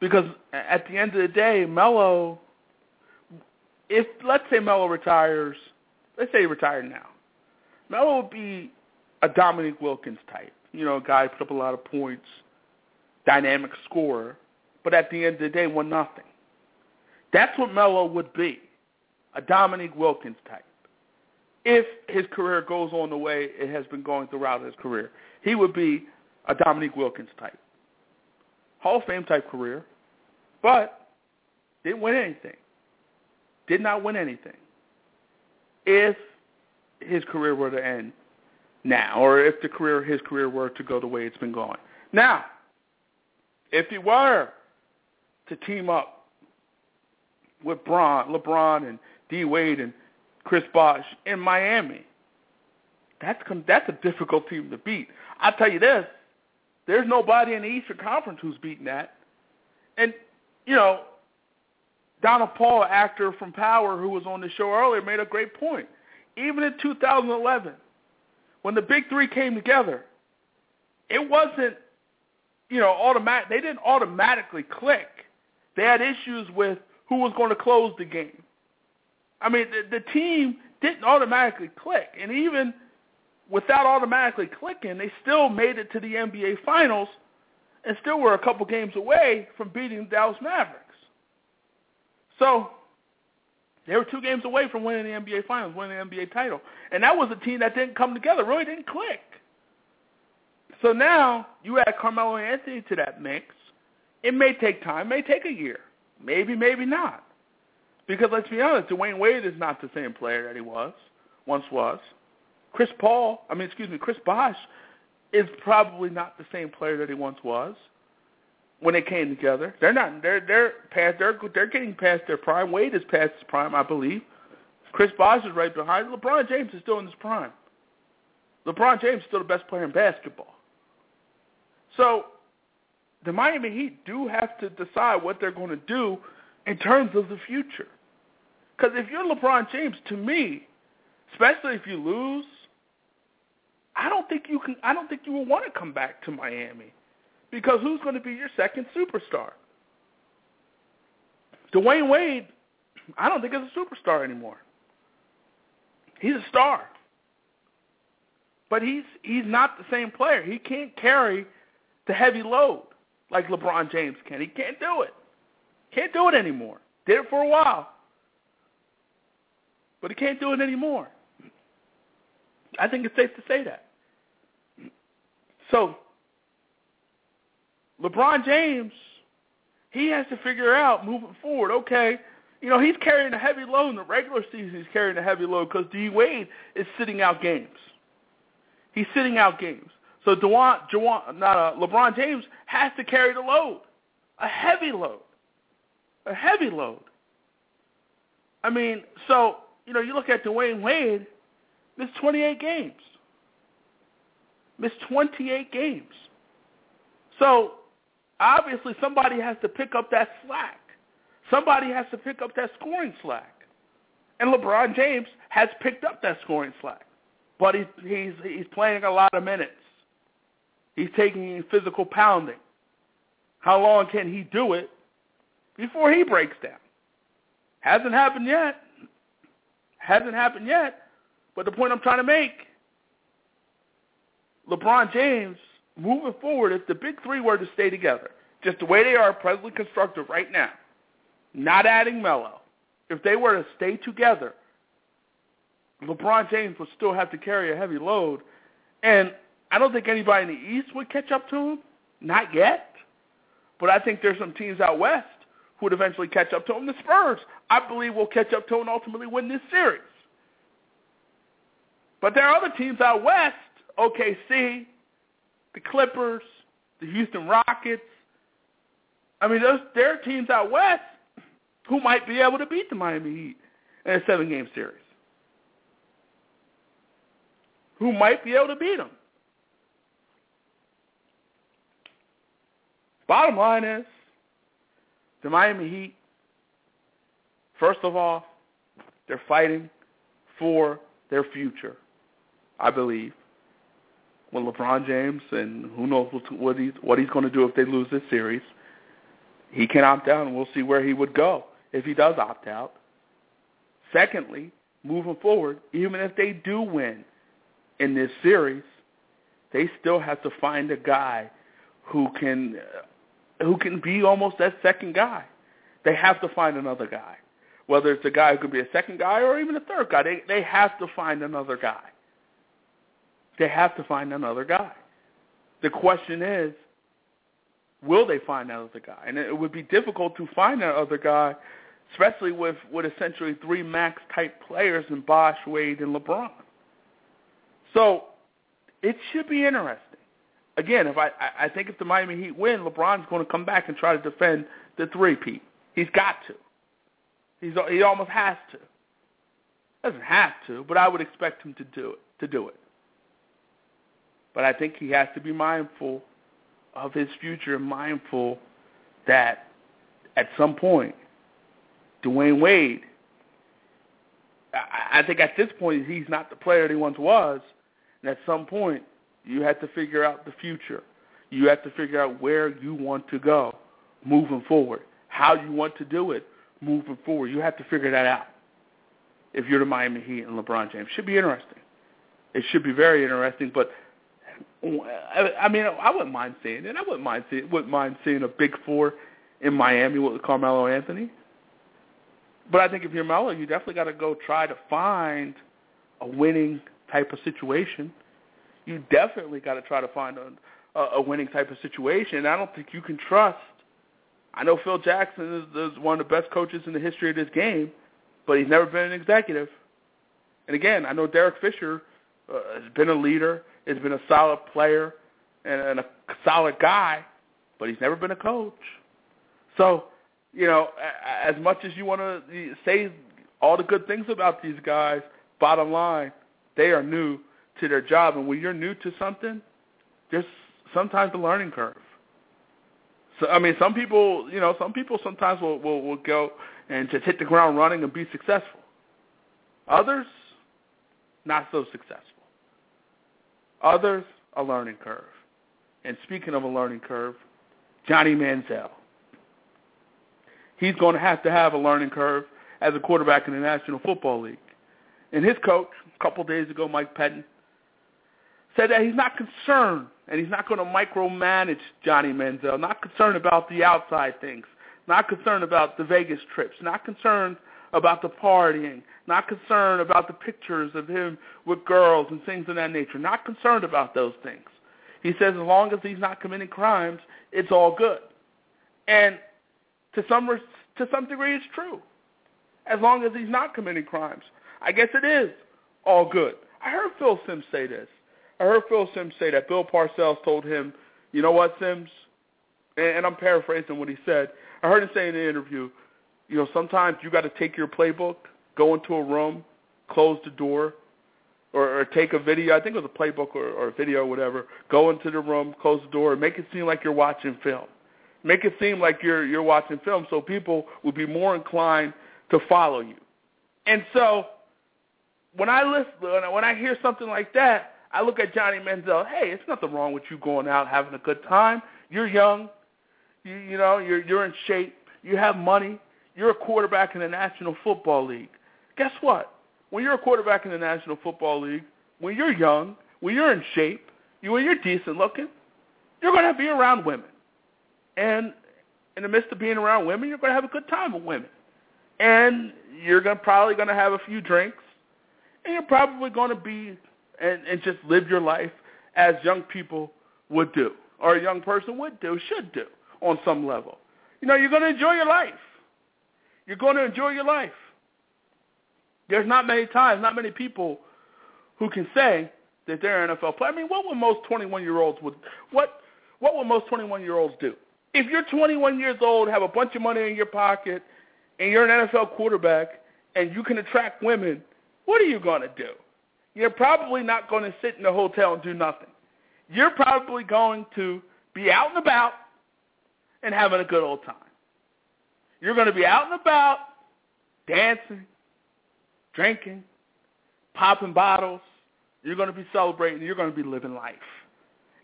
because at the end of the day, Melo, if let's say Melo retires, let's say he retired now, Melo would be a Dominique Wilkins type. You know, a guy put up a lot of points, dynamic scorer, but at the end of the day, won nothing. That's what Melo would be, a Dominique Wilkins type. If his career goes on the way it has been going throughout his career, he would be a Dominique Wilkins type. Hall of Fame type career, but didn't win anything. Did not win anything. If his career were to end now, or if the career his career were to go the way it's been going. Now, if he were to team up with Bron, LeBron and D Wade and Chris Bosh in Miami, that's that's a difficult team to beat. I'll tell you this: there's nobody in the Eastern Conference who's beaten that. And you know, Donald Paul, actor from Power, who was on the show earlier, made a great point. Even in 2011, when the big three came together, it wasn't, you know, automatic. They didn't automatically click. They had issues with who was going to close the game. I mean, the, the team didn't automatically click, and even without automatically clicking, they still made it to the NBA Finals, and still were a couple games away from beating the Dallas Mavericks. So they were two games away from winning the NBA Finals, winning the NBA title. And that was a team that didn't come together, really didn't click. So now you add Carmelo Anthony to that mix. It may take time, may take a year. Maybe, maybe not. Because let's be honest, Dwyane Wade is not the same player that he was, once was. Chris Paul, I mean, excuse me, Chris Bosh is probably not the same player that he once was when they came together. They're not. They're they're past. They're they're getting past their prime. Wade is past his prime, I believe. Chris Bosh is right behind. LeBron James is still in his prime. LeBron James is still the best player in basketball. So the Miami Heat do have to decide what they're going to do in terms of the future. Because if you're LeBron James, to me, especially if you lose, I don't think you can. I don't think you will want to come back to Miami because who's going to be your second superstar? Dwyane Wade, I don't think is a superstar anymore. He's a star. But he's he's not the same player. He can't carry the heavy load like LeBron James can. He can't do it. Can't do it anymore. Did it for a while. But he can't do it anymore. I think it's safe to say that. So LeBron James, he has to figure out moving forward, okay, you know, he's carrying a heavy load in the regular season. He's carrying a heavy load because D. Wade is sitting out games. He's sitting out games. So Dewan, Dewan, not uh, LeBron James has to carry the load, a heavy load, a heavy load. I mean, so you know, you look at Dwyane Wade, missed 28 games, missed 28 games. So obviously somebody has to pick up that slack. Somebody has to pick up that scoring slack. And LeBron James has picked up that scoring slack. But he's, he's, he's playing a lot of minutes. He's taking physical pounding. How long can he do it before he breaks down? Hasn't happened yet. Hasn't happened yet. But the point I'm trying to make, LeBron James moving forward, if the big three were to stay together, just the way they are presently constructed right now, not adding Melo, if they were to stay together, LeBron James would still have to carry a heavy load. And I don't think anybody in the East would catch up to him. Not yet. But I think there's some teams out west who would eventually catch up to him. The Spurs, I believe, will catch up to him and ultimately win this series. But there are other teams out west, OKC, the Clippers, the Houston Rockets. I mean, those there are teams out west who might be able to beat the Miami Heat in a seven-game series. Who might be able to beat them. Bottom line is, the Miami Heat, first of all, they're fighting for their future, I believe. When LeBron James and who knows what he's what he's going to do if they lose this series, he can opt out, and we'll see where he would go if he does opt out. Secondly, moving forward, even if they do win in this series, they still have to find a guy who can who can be almost that second guy. They have to find another guy. Whether it's a guy who could be a second guy or even a third guy, they they have to find another guy. They have to find another guy. The question is, will they find that other guy? And it would be difficult to find that other guy, especially with, with essentially three max type players in Bosh, Wade, and LeBron. So it should be interesting again, if I I think if the Miami Heat win, LeBron's going to come back and try to defend the three-peat. He's got to. He's he almost has to. Doesn't have to, but I would expect him to do it. To do it. But I think he has to be mindful of his future, and mindful that at some point, Dwyane Wade. I, I think at this point he's not the player that he once was, and at some point you have to figure out the future. You have to figure out where you want to go moving forward, how you want to do it moving forward. You have to figure that out. If you're the Miami Heat and LeBron James, should be interesting. It should be very interesting. But I mean, I wouldn't mind seeing it. I wouldn't mind seeing wouldn't mind seeing a Big Four in Miami with Carmelo Anthony. But I think if you're Melo, you definitely got to go try to find a winning type of situation you definitely got to try to find a, a winning type of situation. I don't think you can trust. I know Phil Jackson is, is one of the best coaches in the history of this game, but he's never been an executive. And again, I know Derek Fisher uh, has been a leader, has been a solid player, and, a solid guy, but he's never been a coach. So, you know, as much as you want to say all the good things about these guys, bottom line, they are new to their job. And when you're new to something, there's sometimes a learning curve. So I mean, some people, you know, some people sometimes will, will will go and just hit the ground running and be successful. Others, not so successful. Others, a learning curve. And speaking of a learning curve, Johnny Manziel. He's going to have to have a learning curve as a quarterback in the National Football League. And his coach, a couple days ago, Mike Pettine, said that he's not concerned and he's not going to micromanage Johnny Manziel, not concerned about the outside things, not concerned about the Vegas trips, not concerned about the partying, not concerned about the pictures of him with girls and things of that nature, not concerned about those things. He says as long as he's not committing crimes, it's all good. And to some to some degree, it's true. As long as he's not committing crimes, I guess it is all good. I heard Phil Simms say this. I heard Phil Simms say that Bill Parcells told him, you know what, Simms? And, and I'm paraphrasing what he said. I heard him say in the interview, you know, sometimes you got to take your playbook, go into a room, close the door, or, or take a video. I think it was a playbook or, or a video or whatever. Go into the room, close the door, and make it seem like you're watching film. Make it seem like you're you're watching film, so people will be more inclined to follow you. And so, when I listen, when I hear something like that, I look at Johnny Manziel. Hey, it's nothing wrong with you going out having a good time. You're young. You, you know, you're you're in shape. You have money. You're a quarterback in the National Football League. Guess what? When you're a quarterback in the National Football League, when you're young, when you're in shape, you when you're decent looking, you're going to be around women. And in the midst of being around women, you're going to have a good time with women. And you're going to, probably going to have a few drinks. And you're probably going to be and, and just live your life as young people would do. or a young person would do, should do on some level. You know, you're going to enjoy your life. You're going to enjoy your life. There's not many times, not many people who can say that they're an NFL player. I mean, what would most 21-year-olds would what what would most 21-year-olds do? If you're 21 years old, have a bunch of money in your pocket, and you're an NFL quarterback, and you can attract women, what are you going to do? You're probably not going to sit in a hotel and do nothing. You're probably going to be out and about and having a good old time. You're going to be out and about, dancing, drinking, popping bottles. You're going to be celebrating. You're going to be living life.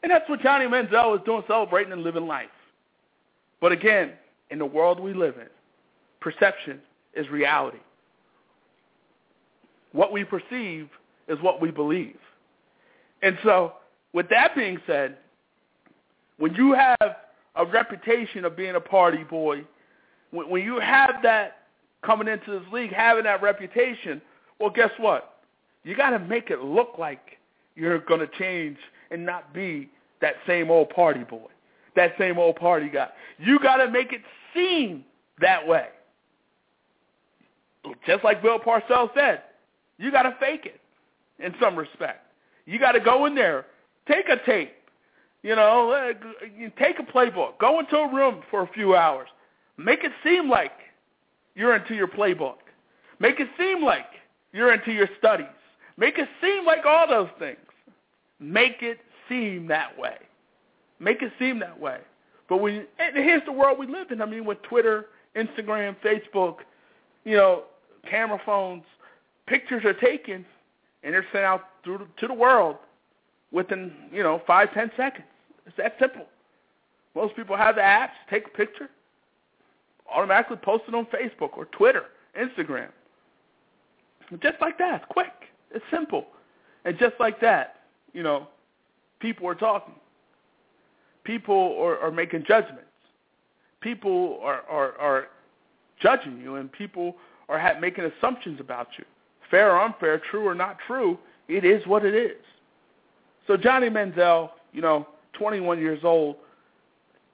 And that's what Johnny Manziel is doing, celebrating and living life. But again, in the world we live in, perception is reality. What we perceive is what we believe. And so, with that being said, when you have a reputation of being a party boy, when, when you have that coming into this league, having that reputation, well, guess what? You got to make it look like you're going to change and not be that same old party boy, that same old party guy. You got to make it seem that way. Just like Bill Parcells said, you got to fake it in some respect. You got to go in there, take a tape, you know, uh, take a playbook, go into a room for a few hours, make it seem like you're into your playbook, make it seem like you're into your studies, make it seem like all those things. Make it seem that way. Make it seem that way. But when and here's the world we live in. I mean, with Twitter, Instagram, Facebook, you know, camera phones, pictures are taken and they're sent out through to the world within you know five ten seconds. It's that simple. Most people have the apps, take a picture, automatically post it on Facebook or Twitter, Instagram. Just like that, it's quick, it's simple, and just like that, you know, people are talking. People are, are making judgments. People are, are, are judging you, and people are ha- making assumptions about you fair or unfair, true or not true, it is what it is. So Johnny Manziel, you know, 21 years old,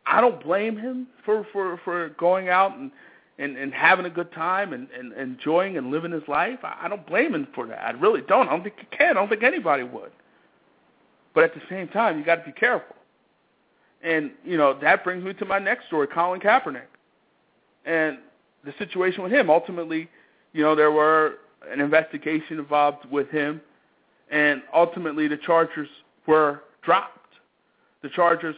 I don't blame him for, for, for going out and, and, and having a good time and, and enjoying and living his life. I, I don't blame him for that. I really don't. I don't think he can. I don't think anybody would. But at the same time, you got to be careful. And, you know, that brings me to my next story, Colin Kaepernick. And the situation with him. Ultimately, you know, there were an investigation involved with him, and ultimately the charges were dropped. The charges,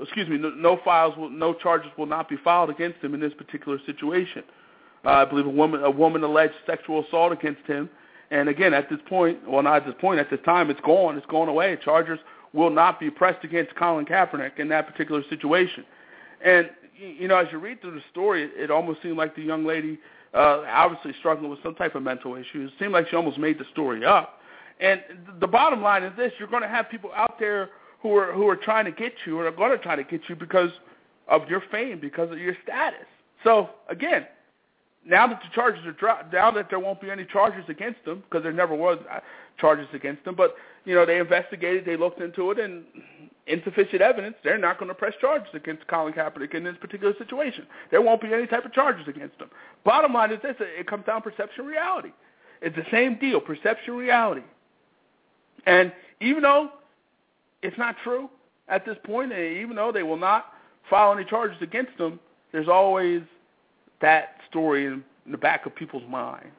excuse me, no, no files, will, no charges will not be filed against him in this particular situation. Uh, I believe a woman, a woman alleged sexual assault against him, and again, at this point, well, not at this point, at this time, it's gone, it's gone away. Charges will not be pressed against Colin Kaepernick in that particular situation. And you know, as you read through the story, it almost seemed like the young lady uh, obviously struggling with some type of mental issues. It seemed like she almost made the story up. And the bottom line is this: you're going to have people out there who are who are trying to get you, or are going to try to get you because of your fame, because of your status. So again, now that the charges are dropped, now that there won't be any charges against them, because there never was uh, charges against them, but you know they investigated, they looked into it, and insufficient evidence, they're not going to press charges against Colin Kaepernick in this particular situation. There won't be any type of charges against him. Bottom line is this: it comes down to perception reality. It's the same deal, perception reality. And even though it's not true at this point, and even though they will not file any charges against them, there's always that story in, the back of people's mind.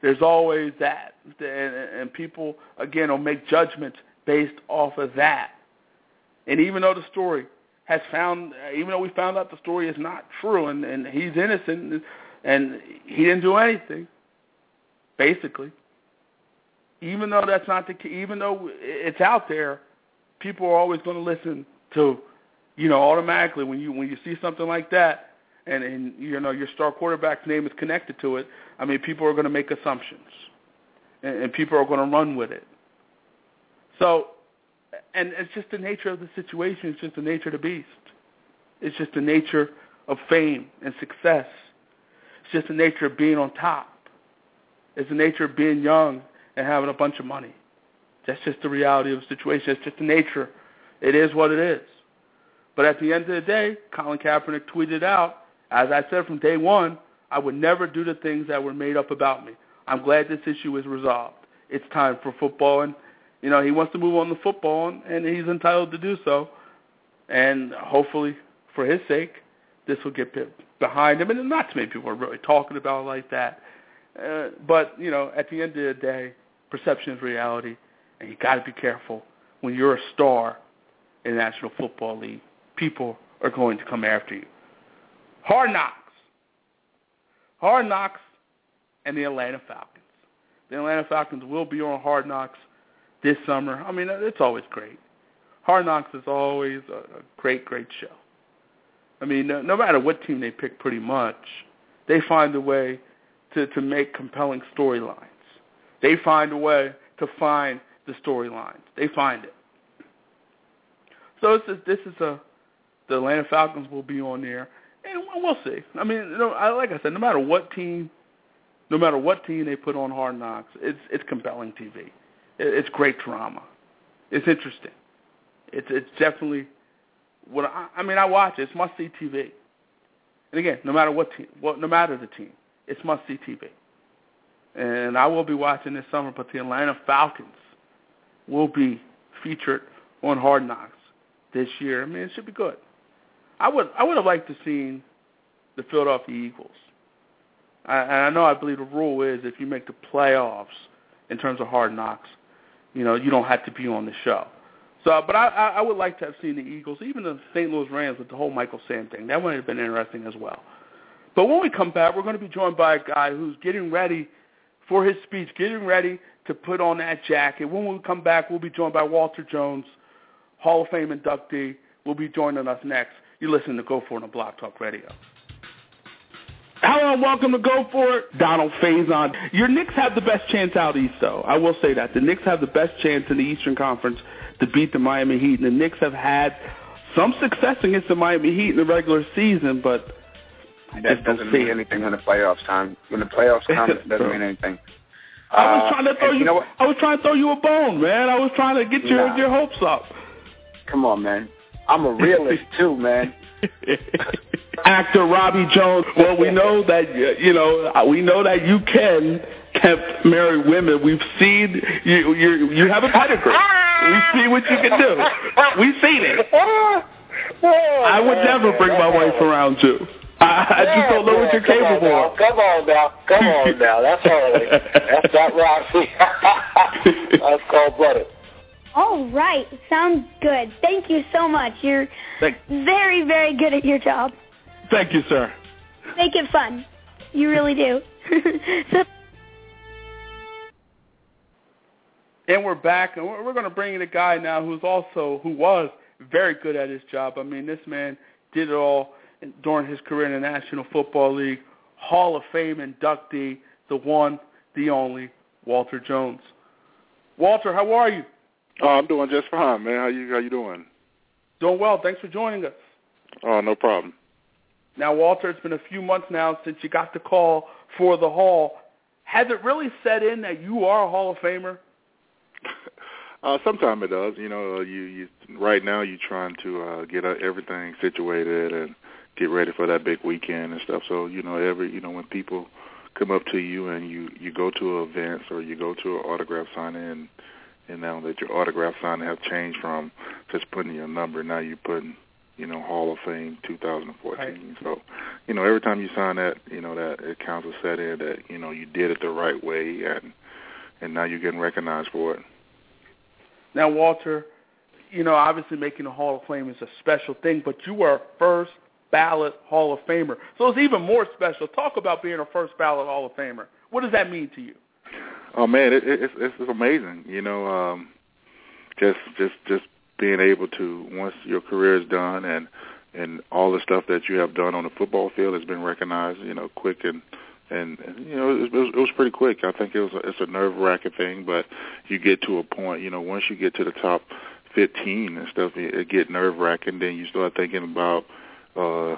There's always that, and, and people again will make judgments based off of that. And even though the story has found, even though we found out the story is not true and, and he's innocent and he didn't do anything, basically, even though that's not the even though it's out there, people are always going to listen to, you know, automatically when you when you see something like that, and and you know your star quarterback's name is connected to it. I mean, people are going to make assumptions, and, and people are going to run with it. So and it's just the nature of the situation. It's just the nature of the beast. It's just the nature of fame and success. It's just the nature of being on top. It's the nature of being young and having a bunch of money. That's just the reality of the situation. It's just the nature. It is what it is. But at the end of the day, Colin Kaepernick tweeted out, as I said from day one, I would never do the things that were made up about me. I'm glad this issue is resolved. It's time for football, and you know he wants to move on to football, and, and he's entitled to do so. And hopefully, for his sake, this will get behind him. And not too many people are really talking about it like that. Uh, but you know, at the end of the day, perception is reality, and you got to be careful when you're a star in the National Football League. People are going to come after you. Hard knocks. Hard knocks and the Atlanta Falcons. The Atlanta Falcons will be on Hard Knocks this summer. I mean, it's always great. Hard Knocks is always a great, great show. I mean, no, no matter what team they pick, pretty much, they find a way to to make compelling storylines. They find a way to find the storylines. They find it. So this is, this is a the Atlanta Falcons will be on there, and we'll see. I mean, you know, I, like I said, no matter what team, no matter what team they put on Hard Knocks, it's it's compelling TV. It, it's great drama. It's interesting. It's it's definitely what I, I mean. I watch it. It's must see TV. And again, no matter what team, what no matter the team, it's must see TV. And I will be watching this summer, but the Atlanta Falcons will be featured on Hard Knocks this year. I mean, it should be good. I would I would have liked to seen the Philadelphia Eagles. I, and I know I believe the rule is if you make the playoffs in terms of Hard Knocks, you know you don't have to be on the show. So, but I, I would like to have seen the Eagles, even the St. Louis Rams with the whole Michael Sam thing. That would have been interesting as well. But when we come back, we're going to be joined by a guy who's getting ready for his speech, getting ready to put on that jacket. When we come back, we'll be joined by Walter Jones, Hall of Fame inductee, will be joining us next. You listen to Go For It on Blog Talk Radio. Hello and welcome to Go For It. Donald Faison. Your Knicks have the best chance out east, though. I will say that. The Knicks have the best chance in the Eastern Conference to beat the Miami Heat. And the Knicks have had some success against the Miami Heat in the regular season, but that doesn't mean anything when the playoffs time. When the playoffs come, it doesn't mean anything. I was uh, trying to throw you. you know I was trying to throw you a bone, man. I was trying to get your nah. your hopes up. Come on, man. I'm a realist [laughs] too, man. Actor Robbie Jones. Well, we know that you know we know that you can kept marry women. We've seen you. You you have a pedigree. We see what you can do. We've seen it. [laughs] I would never bring my wife around you. I, I just don't know what you're capable of. Come on now. Come on [laughs] now. That's early. That's not Roxy. [laughs] That's cold blooded. All right. Sounds good. Thank you so much. You're Thank- very, very good at your job. Thank you, sir. Make it fun. You really do. so- [laughs] and we're back, and we're, we're going to bring in a guy now who's also who was very good at his job. I mean, this man did it all during his career in the National Football League, Hall of Fame inductee, the one, the only, Walter Jones. Walter, how are you? Oh, I'm doing just fine, man. How you how you doing? Doing well. Thanks for joining us. Oh, no problem. Now, Walter, it's been a few months now since you got the call for the Hall. Has it really set in that you are a Hall of Famer? [laughs] uh, sometimes it does. You know, you you right now you're trying to uh, get uh, everything situated and get ready for that big weekend and stuff. So you know, every you know when people come up to you and you you go to events or you go to an autograph signing and and now that your autograph signing have changed from just putting your number, now you're putting you know Hall of Fame 2014. Right. So you know every time you sign that, you know that it counts as set in that you know you did it the right way and and now you're getting recognized for it. Now, Walter, you know, obviously making the Hall of Fame is a special thing, but you were first ballot Hall of Famer. So it's even more special. Talk about being a first ballot Hall of Famer. What does that mean to you? Oh man, it, it, it's it's amazing. You know, um, just just just being able to once your career is done and and all the stuff that you have done on the football field has been recognized. You know, quick and and, you know it was, it was pretty quick. I think it was a, it's a nerve wracking thing, but you get to a point. You know, once you get to the top fifteen and stuff, it get nerve wracking. Then you start thinking about uh,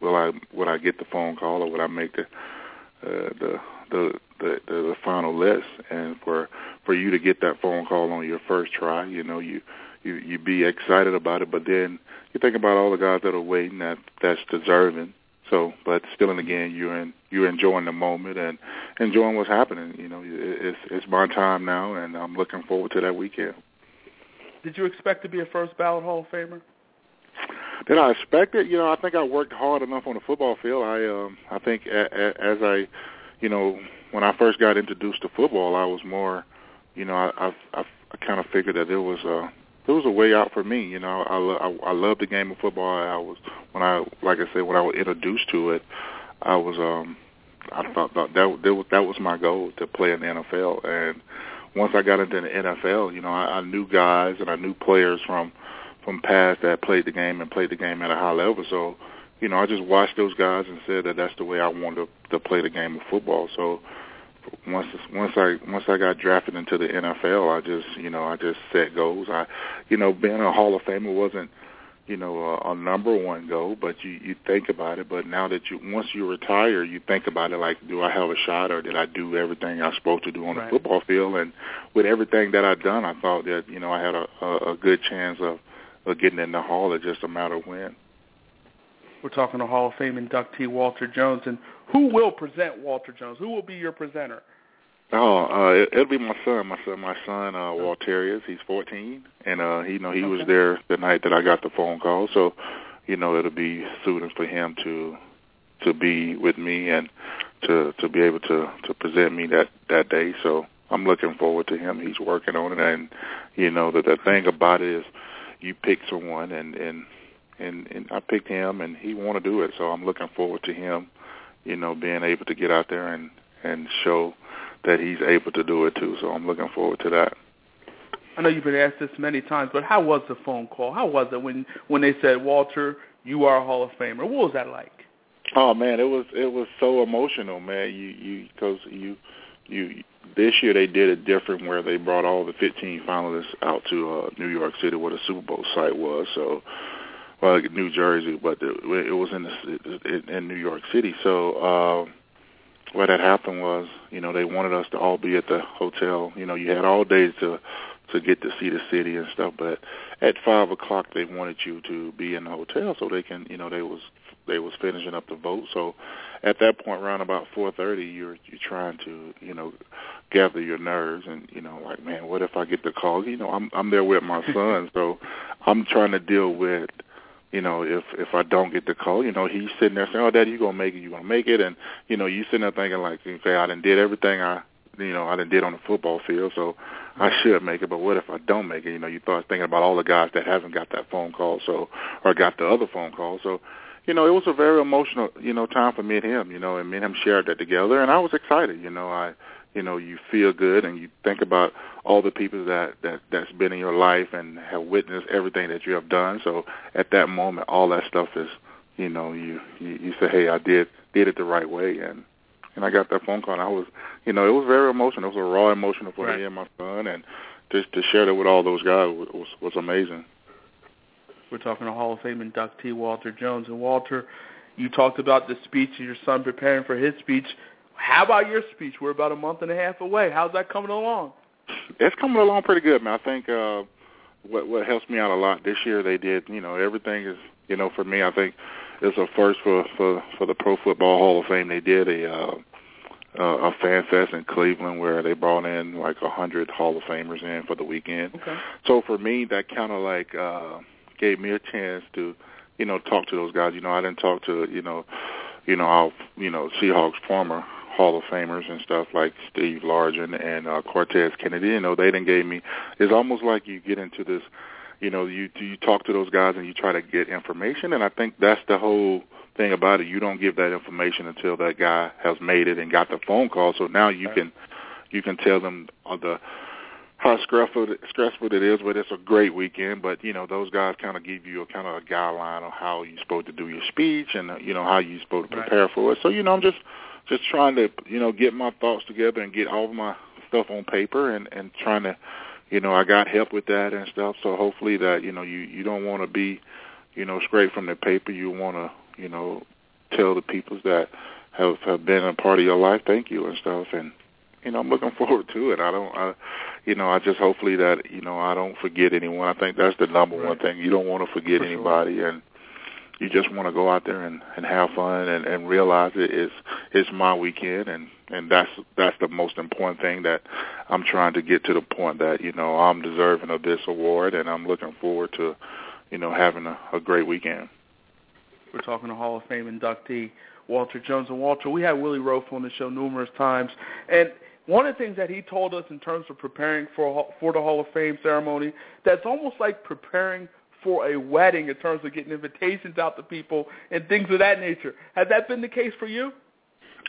will I will I get the phone call or will I make the uh, the, the the the final list? And for for you to get that phone call on your first try, you know you you you be excited about it, but then you think about all the guys that are waiting that that's deserving. So, but still, and again, you're in you're enjoying the moment and enjoying what's happening. You know, it's it's my time now, and I'm looking forward to that weekend. Did you expect to be a first ballot Hall of Famer? Did I expect it? You know, I think I worked hard enough on the football field. I um I think a, a, as I, you know, when I first got introduced to football, I was more, you know, I I, I, I kind of figured that there was a there was a way out for me. You know, I I, I love the game of football. I was when I like I said when I was introduced to it, I was um I thought, that that was, that was my goal to play in the NFL. And once I got into the NFL, you know, I, I knew guys and I knew players from from past that played the game and played the game at a high level. So, you know, I just watched those guys and said that that's the way I wanted to, to play the game of football. So once once I once I got drafted into the NFL, I just you know I just set goals. I, you know, being a Hall of Famer wasn't you know a, a number one goal, but you you think about it. But now that you once you retire, you think about it like, do I have a shot, or did I do everything I was supposed to do on right. the football field? And with everything that I've done, I thought that you know I had a, a, a good chance of of getting in the Hall. It's just a matter of when. We're talking to Hall of Fame inductee Walter Jones, and who will present Walter Jones? Who will be your presenter? Oh, uh, it, it'll be my son. My son, my son, uh, Walterius. He's 14, and uh, he, you know, he okay. was there the night that I got the phone call. So, you know, it'll be suiting for him to to be with me and to to be able to to present me that that day. So I'm looking forward to him. He's working on it, and you know that the thing about it is you pick someone and and and and I picked him and he want to do it. So I'm looking forward to him you know being able to get out there and and show that he's able to do it too. So I'm looking forward to that. I know you've been asked this many times but how was the phone call? How was it when when they said Walter you are a Hall of Famer. What was that like? Oh man it was it was so emotional man. You you because you you this year they did it different where they brought all the 15 finalists out to uh, New York City where the Super Bowl site was. So, well, New Jersey, but the, it was in the in New York City. So, uh, what had happened was, you know, they wanted us to all be at the hotel. You know, you had all days to to get to see the city and stuff, but at five o'clock they wanted you to be in the hotel so they can, you know, they was they was finishing up the vote. So at that point, around about 4:30, you're you're trying to you know gather your nerves and you know like man, what if I get the call? You know, I'm I'm there with my [laughs] son, so I'm trying to deal with you know if if I don't get the call, you know he's sitting there saying, oh daddy, you gonna make it, you gonna make it, and you know you sitting there thinking like okay, I done did everything I you know I done did on the football field, so I should make it. But what if I don't make it? You know, you start thinking about all the guys that haven't got that phone call, so or got the other phone call, so you know, it was a very emotional, you know, time for me and him, you know, and me and him shared that together and I was excited, you know, I you know, you feel good and you think about all the people that, that that's been in your life and have witnessed everything that you have done. So at that moment all that stuff is you know, you, you, you say, Hey, I did did it the right way and and I got that phone call and I was you know, it was very emotional. It was a raw emotional for right. me and my son and just to share that with all those guys was was, was amazing. We're talking to Hall of Fame inductee Walter Jones. And Walter, you talked about the speech of your son preparing for his speech. How about your speech? We're about a month and a half away. How's that coming along? It's coming along pretty good, man. I think uh, what what helps me out a lot this year, they did. You know, everything is. You know, for me, I think it's a first for for for the Pro Football Hall of Fame. They did a uh, uh, a fan fest in Cleveland where they brought in like a hundred Hall of Famers in for the weekend. Okay. So for me, that kind of like. uh gave me a chance to, you know, talk to those guys. You know, I didn't talk to, you know, you know, our, you know, Seahawks former Hall of Famers and stuff like Steve Largent and uh, Cortez Kennedy. You know, they didn't gave me. It's almost like you get into this, you know, you you talk to those guys and you try to get information, and I think that's the whole thing about it. You don't give that information until that guy has made it and got the phone call. So now you can you can tell them uh, the how stressful stressful it is, but it's a great weekend. But you know, those guys kind of give you a kind of a guideline on how you're supposed to do your speech and uh, you know how you're supposed to prepare right. for it. So you know, I'm just just trying to you know get my thoughts together and get all of my stuff on paper and and trying to you know I got help with that and stuff. So hopefully that you know you you don't want to be you know straight from the paper. You want to you know tell the people that have have been a part of your life thank you and stuff and you know, I'm looking forward to it. I don't, I, you know, I just hopefully that you know I don't forget anyone. I think that's the number right. one thing. You don't want to forget For anybody, sure. and you just want to go out there and and have fun and and realize it is it's my weekend, and and that's that's the most important thing that I'm trying to get to the point that you know I'm deserving of this award, and I'm looking forward to, you know, having a, a great weekend. We're talking to Hall of Fame inductee Walter Jones. And Walter, we had Willie Roaf on the show numerous times, and one of the things that he told us in terms of preparing for for the Hall of Fame ceremony, that's almost like preparing for a wedding in terms of getting invitations out to people and things of that nature. Has that been the case for you?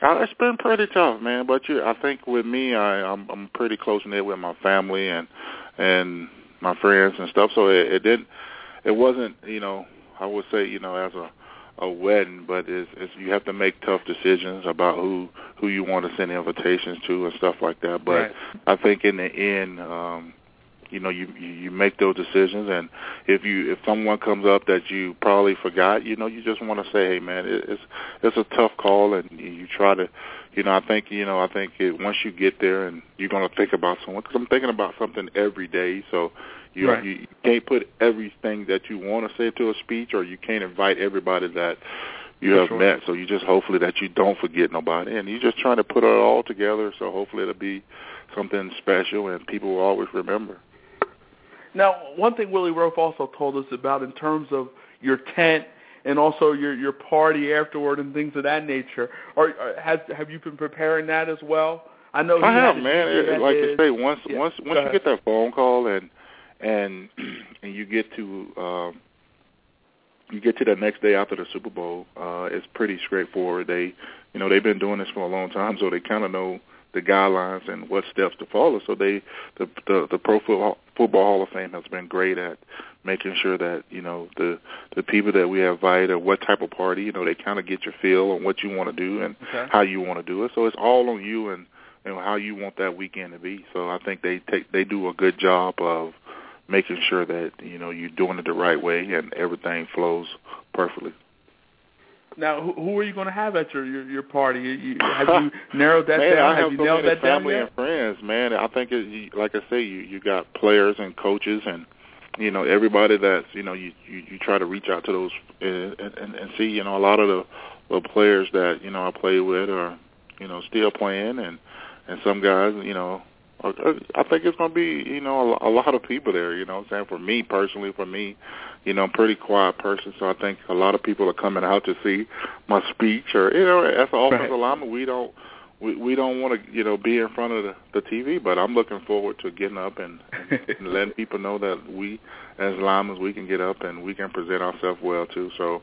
Uh, it's been pretty tough, man. But you, I think with me, I, I'm, I'm pretty close knit with my family and and my friends and stuff. So it, it didn't, it wasn't, you know, I would say, you know, as a a wedding, but it's, it's you have to make tough decisions about who who you want to send invitations to and stuff like that. But right. I think in the end, um, you know, you you make those decisions, and if you if someone comes up that you probably forgot, you know, you just want to say, hey, man, it, it's it's a tough call, and you, you try to, you know, I think you know, I think it, once you get there and you're going to think about someone, because I'm thinking about something every day, so you, right. you can't put everything that you want to say to a speech, or you can't invite everybody that you For have sure. met. So you just hopefully that you don't forget nobody, and you're just trying to put it all together. So hopefully it'll be something special, and people will always remember. Now, one thing Willie Roaf also told us about in terms of your tent and also your your party afterward and things of that nature. Or, or uh, has have you been preparing that as well? I know I have, man. It, like you say, once yeah, once once you get that phone call and and [clears throat] and you get to um, you get to the next day after the Super Bowl, uh, it's pretty straightforward. They, you know, they've been doing this for a long time, so they kind of know the guidelines and what steps to follow. So they, the the, the Pro Football, Football Hall of Fame has been great at making sure that you know the the people that we have invited or what type of party, you know, they kind of get your feel on what you want to do and Okay. how you want to do it. So it's all on you and and how you want that weekend to be. So I think they take they do a good job of making sure that you know you're doing it the right way and everything flows perfectly. Now, who, who are you going to have at your your, your party? You, you, have you [laughs] narrowed that man, down? I have, have you so nailed that down family and friends, man. I think it, you, like I say, you you got players and coaches and you know everybody that's you know you you, you try to reach out to those and, and and see you know a lot of the, the players that you know I play with are you know still playing and and some guys you know I think it's going to be you know a, a lot of people there. You know, what I'm saying for me personally, for me, you know, I'm a pretty quiet person, so I think a lot of people are coming out to see my speech. Or you know, as an offensive Right. lineman, we don't we we don't want to you know be in front of the, the TV, but I'm looking forward to getting up and, and letting people know that we as linemen we can get up and we can present ourselves well too. So.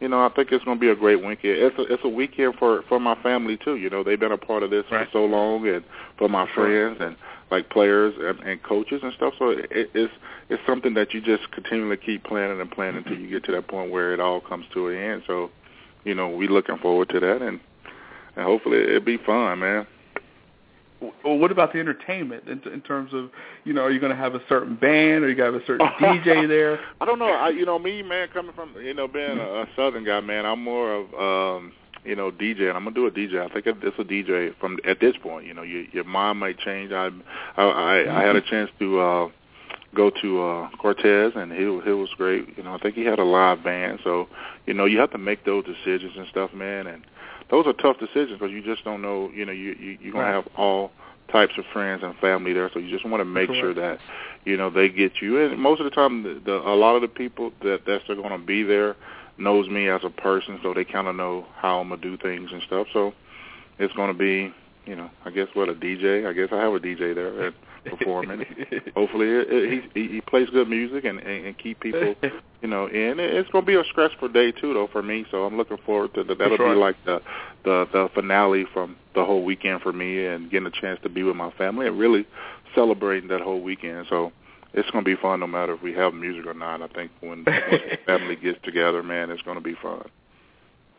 You know, I think it's going to be a great weekend. It's a it's a weekend for for my family too. You know, they've been a part of this Right. for so long, and for my Sure. friends and like players and, and coaches and stuff. So it, it's it's something that you just continually keep planning and planning until mm-hmm. you get to that point where it all comes to an end. So, you know, we looking forward to that, and and hopefully it'll be fun, man. Well, what about the entertainment in, in terms of, you know, are you going to have a certain band, or you got to have a certain [laughs] DJ there? I don't know. I, you know, me, man, coming from you know being a, a Southern guy, man, I'm more of um, you know DJ, and I'm gonna do a DJ. I think it's a DJ from at this point. You know, your your mind might change. I I I, I had a chance to uh, go to uh, Cortez, and he he was great. You know, I think he had a live band. So you know, you have to make those decisions and stuff, man, and those are tough decisions because you just don't know. You know, you, you you're gonna Right. have all types of friends and family there, so you just want to make sure that you know they get you. And most of the time, the, the a lot of the people that that's going to be there knows me as a person, so they kind of know how I'm gonna do things and stuff. So it's going to be, you know, I guess what a DJ. I guess I have a DJ there and performing. [laughs] Hopefully, it, it, he he plays good music and, and and keep people, [laughs] you know, in. It's going to be a stressful day too, though, for me. So I'm looking forward to that. That'll sure. be like the the the finale from the whole weekend for me, and getting a chance to be with my family and really celebrating that whole weekend. So it's going to be fun, no matter if we have music or not. I think when, when [laughs] the family gets together, man, it's going to be fun.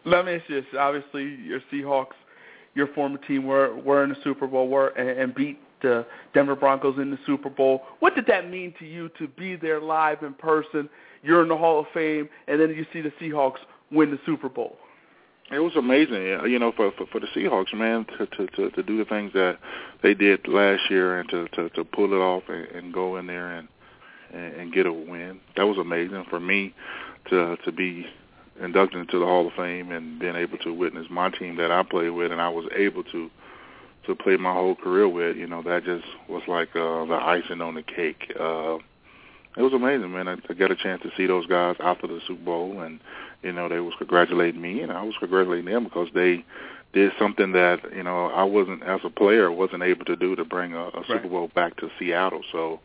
Let me ask you this. Obviously, your Seahawks, your former team, were were in the Super Bowl, were and, and beat the Denver Broncos in the Super Bowl. What did that mean to you to be there live in person? You're in the Hall of Fame, and then you see the Seahawks win the Super Bowl. It was amazing, you know, for for, for the Seahawks, man, to, to to to do the things that they did last year and to to, to pull it off and, and go in there and, and and get a win. That was amazing for me to to be inducted into the Hall of Fame and being able to witness my team that I played with, and I was able to to play my whole career with. You know, that just was like uh, the icing on the cake. Uh, it was amazing, man. I, I got a chance to see those guys after the Super Bowl, and you know they was congratulating me, and I was congratulating them because they did something that you know I wasn't as a player wasn't able to do to bring a, a right. Super Bowl back to Seattle. So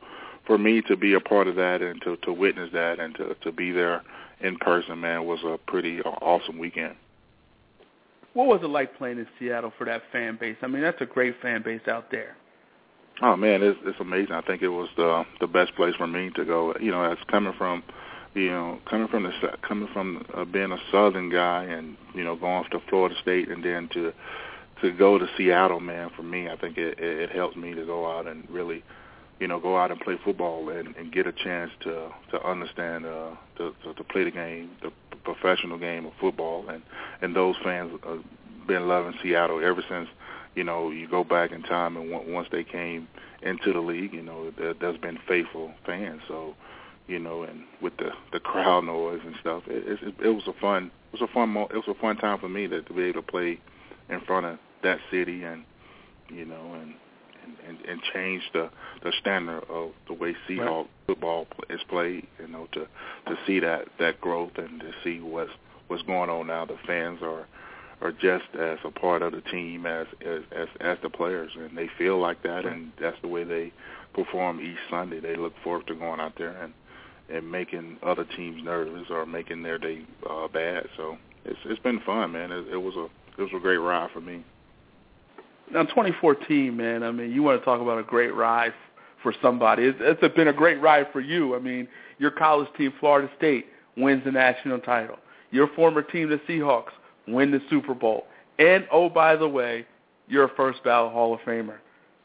for me to be a part of that and to to witness that and to to be there in person, man, was a pretty awesome weekend. What was it like playing in Seattle for that fan base? I mean, that's a great fan base out there. Oh man, it's it's amazing. I think it was the the best place for me to go. You know, as coming from, you know, coming from the coming from uh, being a Southern guy and you know going to Florida State and then to to go to Seattle, man. For me, I think it it, it helped me to go out and really, you know, go out and play football and, and get a chance to to understand uh, to, to to play the game, the professional game of football, and and those fans uh, been loving Seattle ever since you know, you go back in time and once they came into the league, you know, there, there's been faithful fans. So, you know, and with the the crowd noise and stuff, it, it, it was a fun, it was a fun, mo- it was a fun time for me to, to be able to play in front of that city and, you know, and and, and change the the standard of the way Seahawk right. football is played. You know, to to see that that growth and to see what's what's going on now. The fans are are just as a part of the team as as as, as the players, and they feel like that, and that's the way they perform each Sunday. They look forward to going out there and and making other teams nervous or making their day uh, bad. So it's it's been fun, man. It, it was a it was a great ride for me. Now, 2014, man. I mean, you want to talk about a great ride for somebody? It's, it's been a great ride for you. I mean, your college team, Florida State, wins the national title. Your former team, the Seahawks, win the Super Bowl. And, oh, by the way, you're a first ballot Hall of Famer.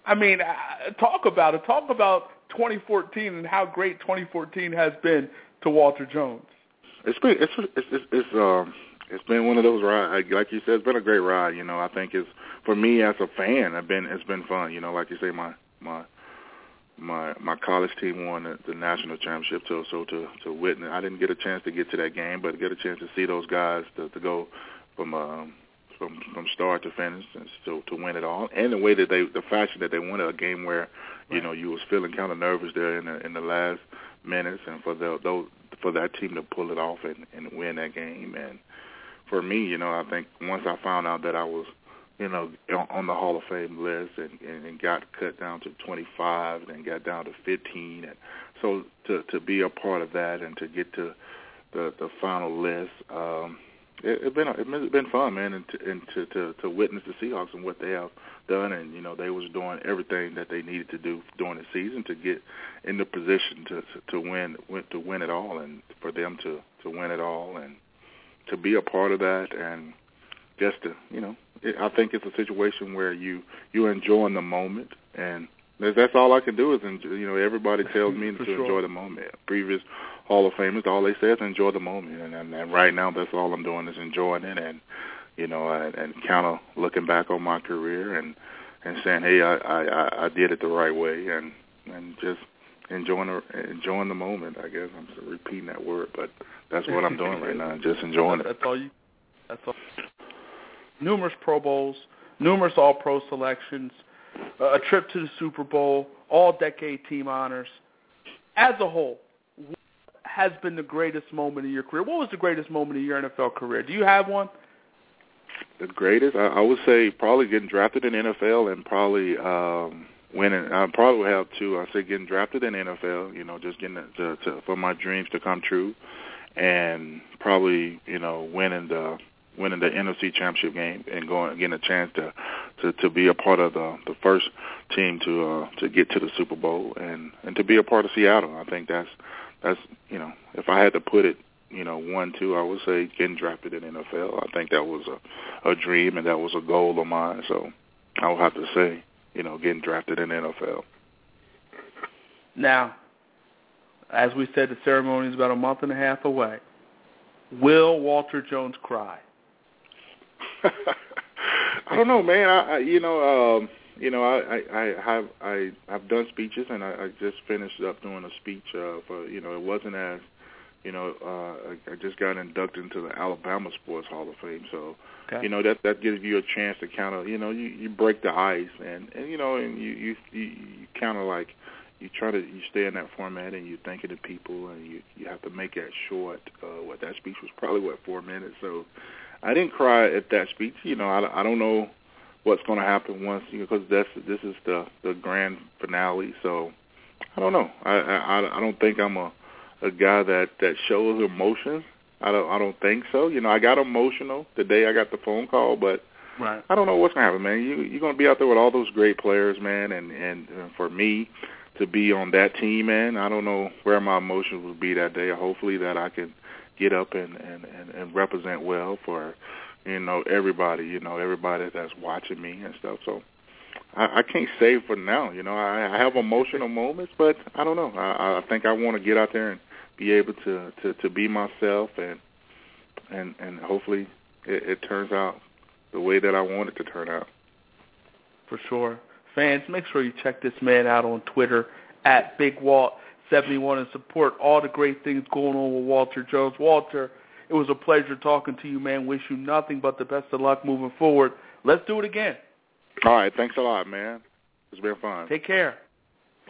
I mean, uh, talk about it. Talk about 2014 and how great 2014 has been to Walter Jones. It's been it's it's it's, it's um it's been one of those rides. Like you said, it's been a great ride. You know, I think it's for me as a fan. I've been it's been fun. You know, like you say, my my my my college team won the, the national championship. So so to to witness, I didn't get a chance to get to that game, but get a chance to see those guys to, to go from um, from from start to finish and to to win it all, and the way that they the fashion that they won it, a game where you right. know you was feeling kind of nervous there in the in the last minutes, and for the, those for that team to pull it off and, and win that game, and for me, you know, I think once I found out that I was you know, on the Hall of Fame list and, and, and got cut down to 25 and got down to 15. And so to, to be a part of that and to get to the, the final list, um, it, it been it's been fun, man, and to, and to to to witness the Seahawks and what they have done, and you know they was doing everything that they needed to do during the season to get in the position to to win to win it all, and for them to to win it all, and to be a part of that, and just to you know, it, I think it's a situation where you you're enjoying the moment, and that's all I can do is enjoy, you know everybody tells me [laughs] to sure. enjoy the moment. Previous Hall of Famers, all they say is enjoy the moment, and, and, and right now that's all I'm doing is enjoying it, and you know, and, and kind of looking back on my career and and saying, hey, I, I I did it the right way, and and just enjoying the enjoying the moment. I guess I'm just repeating that word, but that's what I'm doing right [laughs] now, just enjoying it. That's all you. That's all. Numerous Pro Bowls, numerous All Pro selections, a trip to the Super Bowl, all decade team honors. As a whole, what has been the greatest moment of your career? What was the greatest moment of your NFL career? Do you have one? The greatest, I, I would say, probably getting drafted in NFL and probably um, winning. I probably would have two. I say getting drafted in NFL. You know, just getting to, to, for my dreams to come true, and probably you know winning the winning the NFC Championship game and going getting a chance to to to be a part of the the first team to uh, to get to the Super Bowl and and to be a part of Seattle. I think that's that's you know if I had to put it you know one two I would say getting drafted in NFL. I think that was a a dream and that was a goal of mine. So I would have to say you know getting drafted in the NFL. Now, as we said, the ceremony is about a month and a half away. Will Walter Jones cry? [laughs] I don't know, man. I, I you know, um, you know, I, I, I have I I've done speeches, and I, I just finished up doing a speech. Uh, for you know, it wasn't as you know, uh, I, I just got inducted into the Alabama Sports Hall of Fame, so okay. you know that that gives you a chance to kind of you know you you break the ice and and you know and you you you, kind of like you try to you stay in that format and you're thinking of people and you you have to make that short. Uh, what that speech was probably what four minutes, so I didn't cry at that speech. You know, I I don't know what's going to happen once you know because that's this is the the grand finale. So I don't know. I I I don't think I'm a a guy that that shows emotions. I don't I don't think so. You know, I got emotional the day I got the phone call, but right. I don't know what's gonna happen, man. You you're gonna be out there with all those great players, man, and and, and for me to be on that team, man, I don't know where my emotions will be that day. Hopefully that I can get up and and and, and represent well for you know everybody, you know everybody that's watching me and stuff. So I, I can't say for now. You know, I, I have emotional moments, but I don't know. I, I think I want to get out there and be able to to to be myself and and and hopefully it, it turns out the way that I want it to turn out. For sure. Fans, make sure you check this man out on Twitter at Big Walt 71 and support all the great things going on with Walter Jones. Walter, it was a pleasure talking to you, man. Wish you nothing but the best of luck moving forward. Let's do it again. All right. Thanks a lot, man. It's been fun. Take care.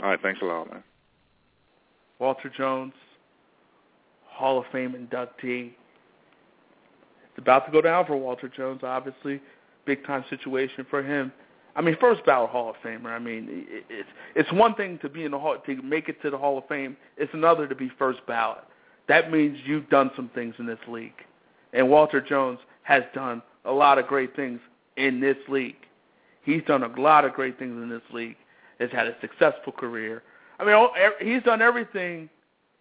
All right. Thanks a lot, man. Walter Jones, Hall of Fame inductee. It's about to go down for Walter Jones, obviously. Big time situation for him. I mean, first ballot Hall of Famer. I mean, it's it's one thing to be in the hall to make it to the Hall of Fame. It's another to be first ballot. That means you've done some things in this league, and Walter Jones has done a lot of great things in this league. He's done a lot of great things in this league. Has had a successful career. I mean, he's done everything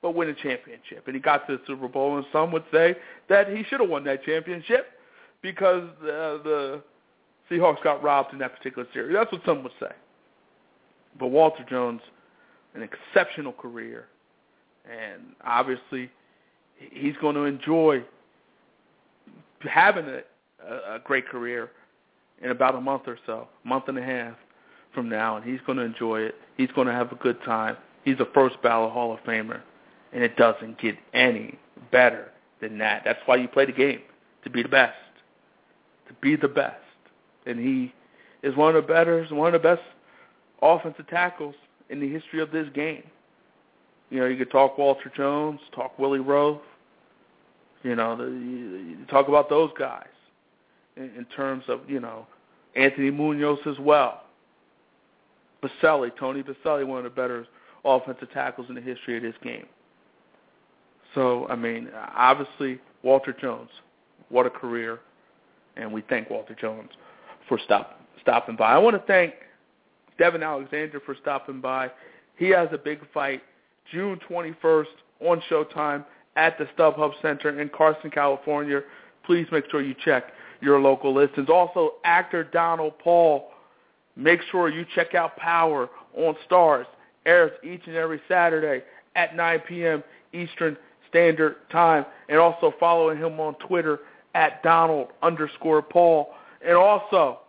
but win a championship. And he got to the Super Bowl, and some would say that he should have won that championship because uh, the Seahawks got robbed in that particular series. That's what some would say. But Walter Jones, an exceptional career, and obviously he's going to enjoy having a, a great career in about a month or so, month and a half from now, and he's going to enjoy it. He's going to have a good time. He's a first ballot Hall of Famer, and it doesn't get any better than that. That's why you play the game, to be the best, to be the best. And he is one of the better, one of the best offensive tackles in the history of this game. You know, you could talk Walter Jones, talk Willie Roaf. You know, the, you, talk about those guys in, in terms of you know Anthony Munoz as well. Boselli, Tony Boselli, one of the better offensive tackles in the history of this game. So, I mean, obviously, Walter Jones, what a career, and we thank Walter Jones for stop, stopping by. I want to thank Devon Alexander for stopping by. He has a big fight June 21st on Showtime at the StubHub Center in Carson, California. Please make sure you check your local listings. Also, actor Donald Paul. Make sure you check out Power on Starz. Airs each and every Saturday at 9 p.m. Eastern Standard Time. And also following him on Twitter at Donald underscore Paul. And also,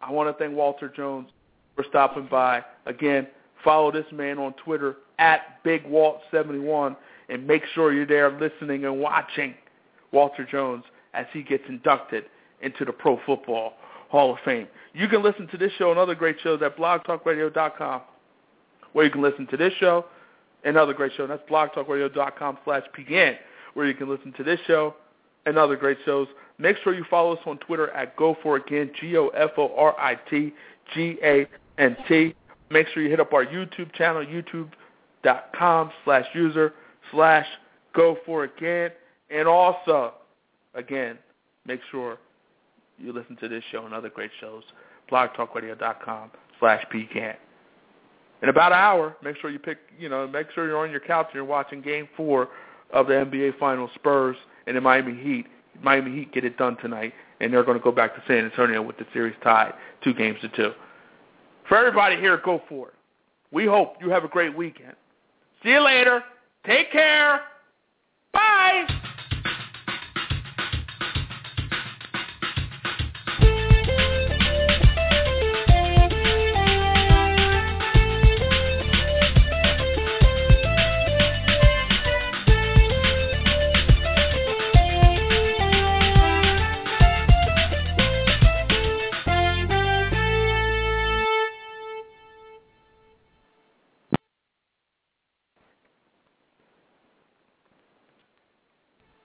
I want to thank Walter Jones for stopping by. Again, follow this man on Twitter at BigWalt71 and make sure you're there listening and watching Walter Jones as he gets inducted into the Pro Football Hall of Fame. You can listen to this show and other great shows at blogtalkradio.com, where you can listen to this show and other great shows. That's blogtalkradio.com slash pgant, where you can listen to this show and other great shows. Make sure you follow us on Twitter at GoForItGant, G-O-F-O-R-I-T-G-A-N-T. Make sure you hit up our YouTube channel, youtube.com slash user slash GoForItGant. And also, again, make sure you listen to this show and other great shows, blogtalkradio.com slash pgant. In about an hour, make sure you pick, you know, make sure you're on your couch and you're watching Game Four of the NBA Finals, Spurs and the Miami Heat. Miami Heat get it done tonight, and they're going to go back to San Antonio with the series tied two games to two. For everybody here, go for it. We hope you have a great weekend. See you later. Take care.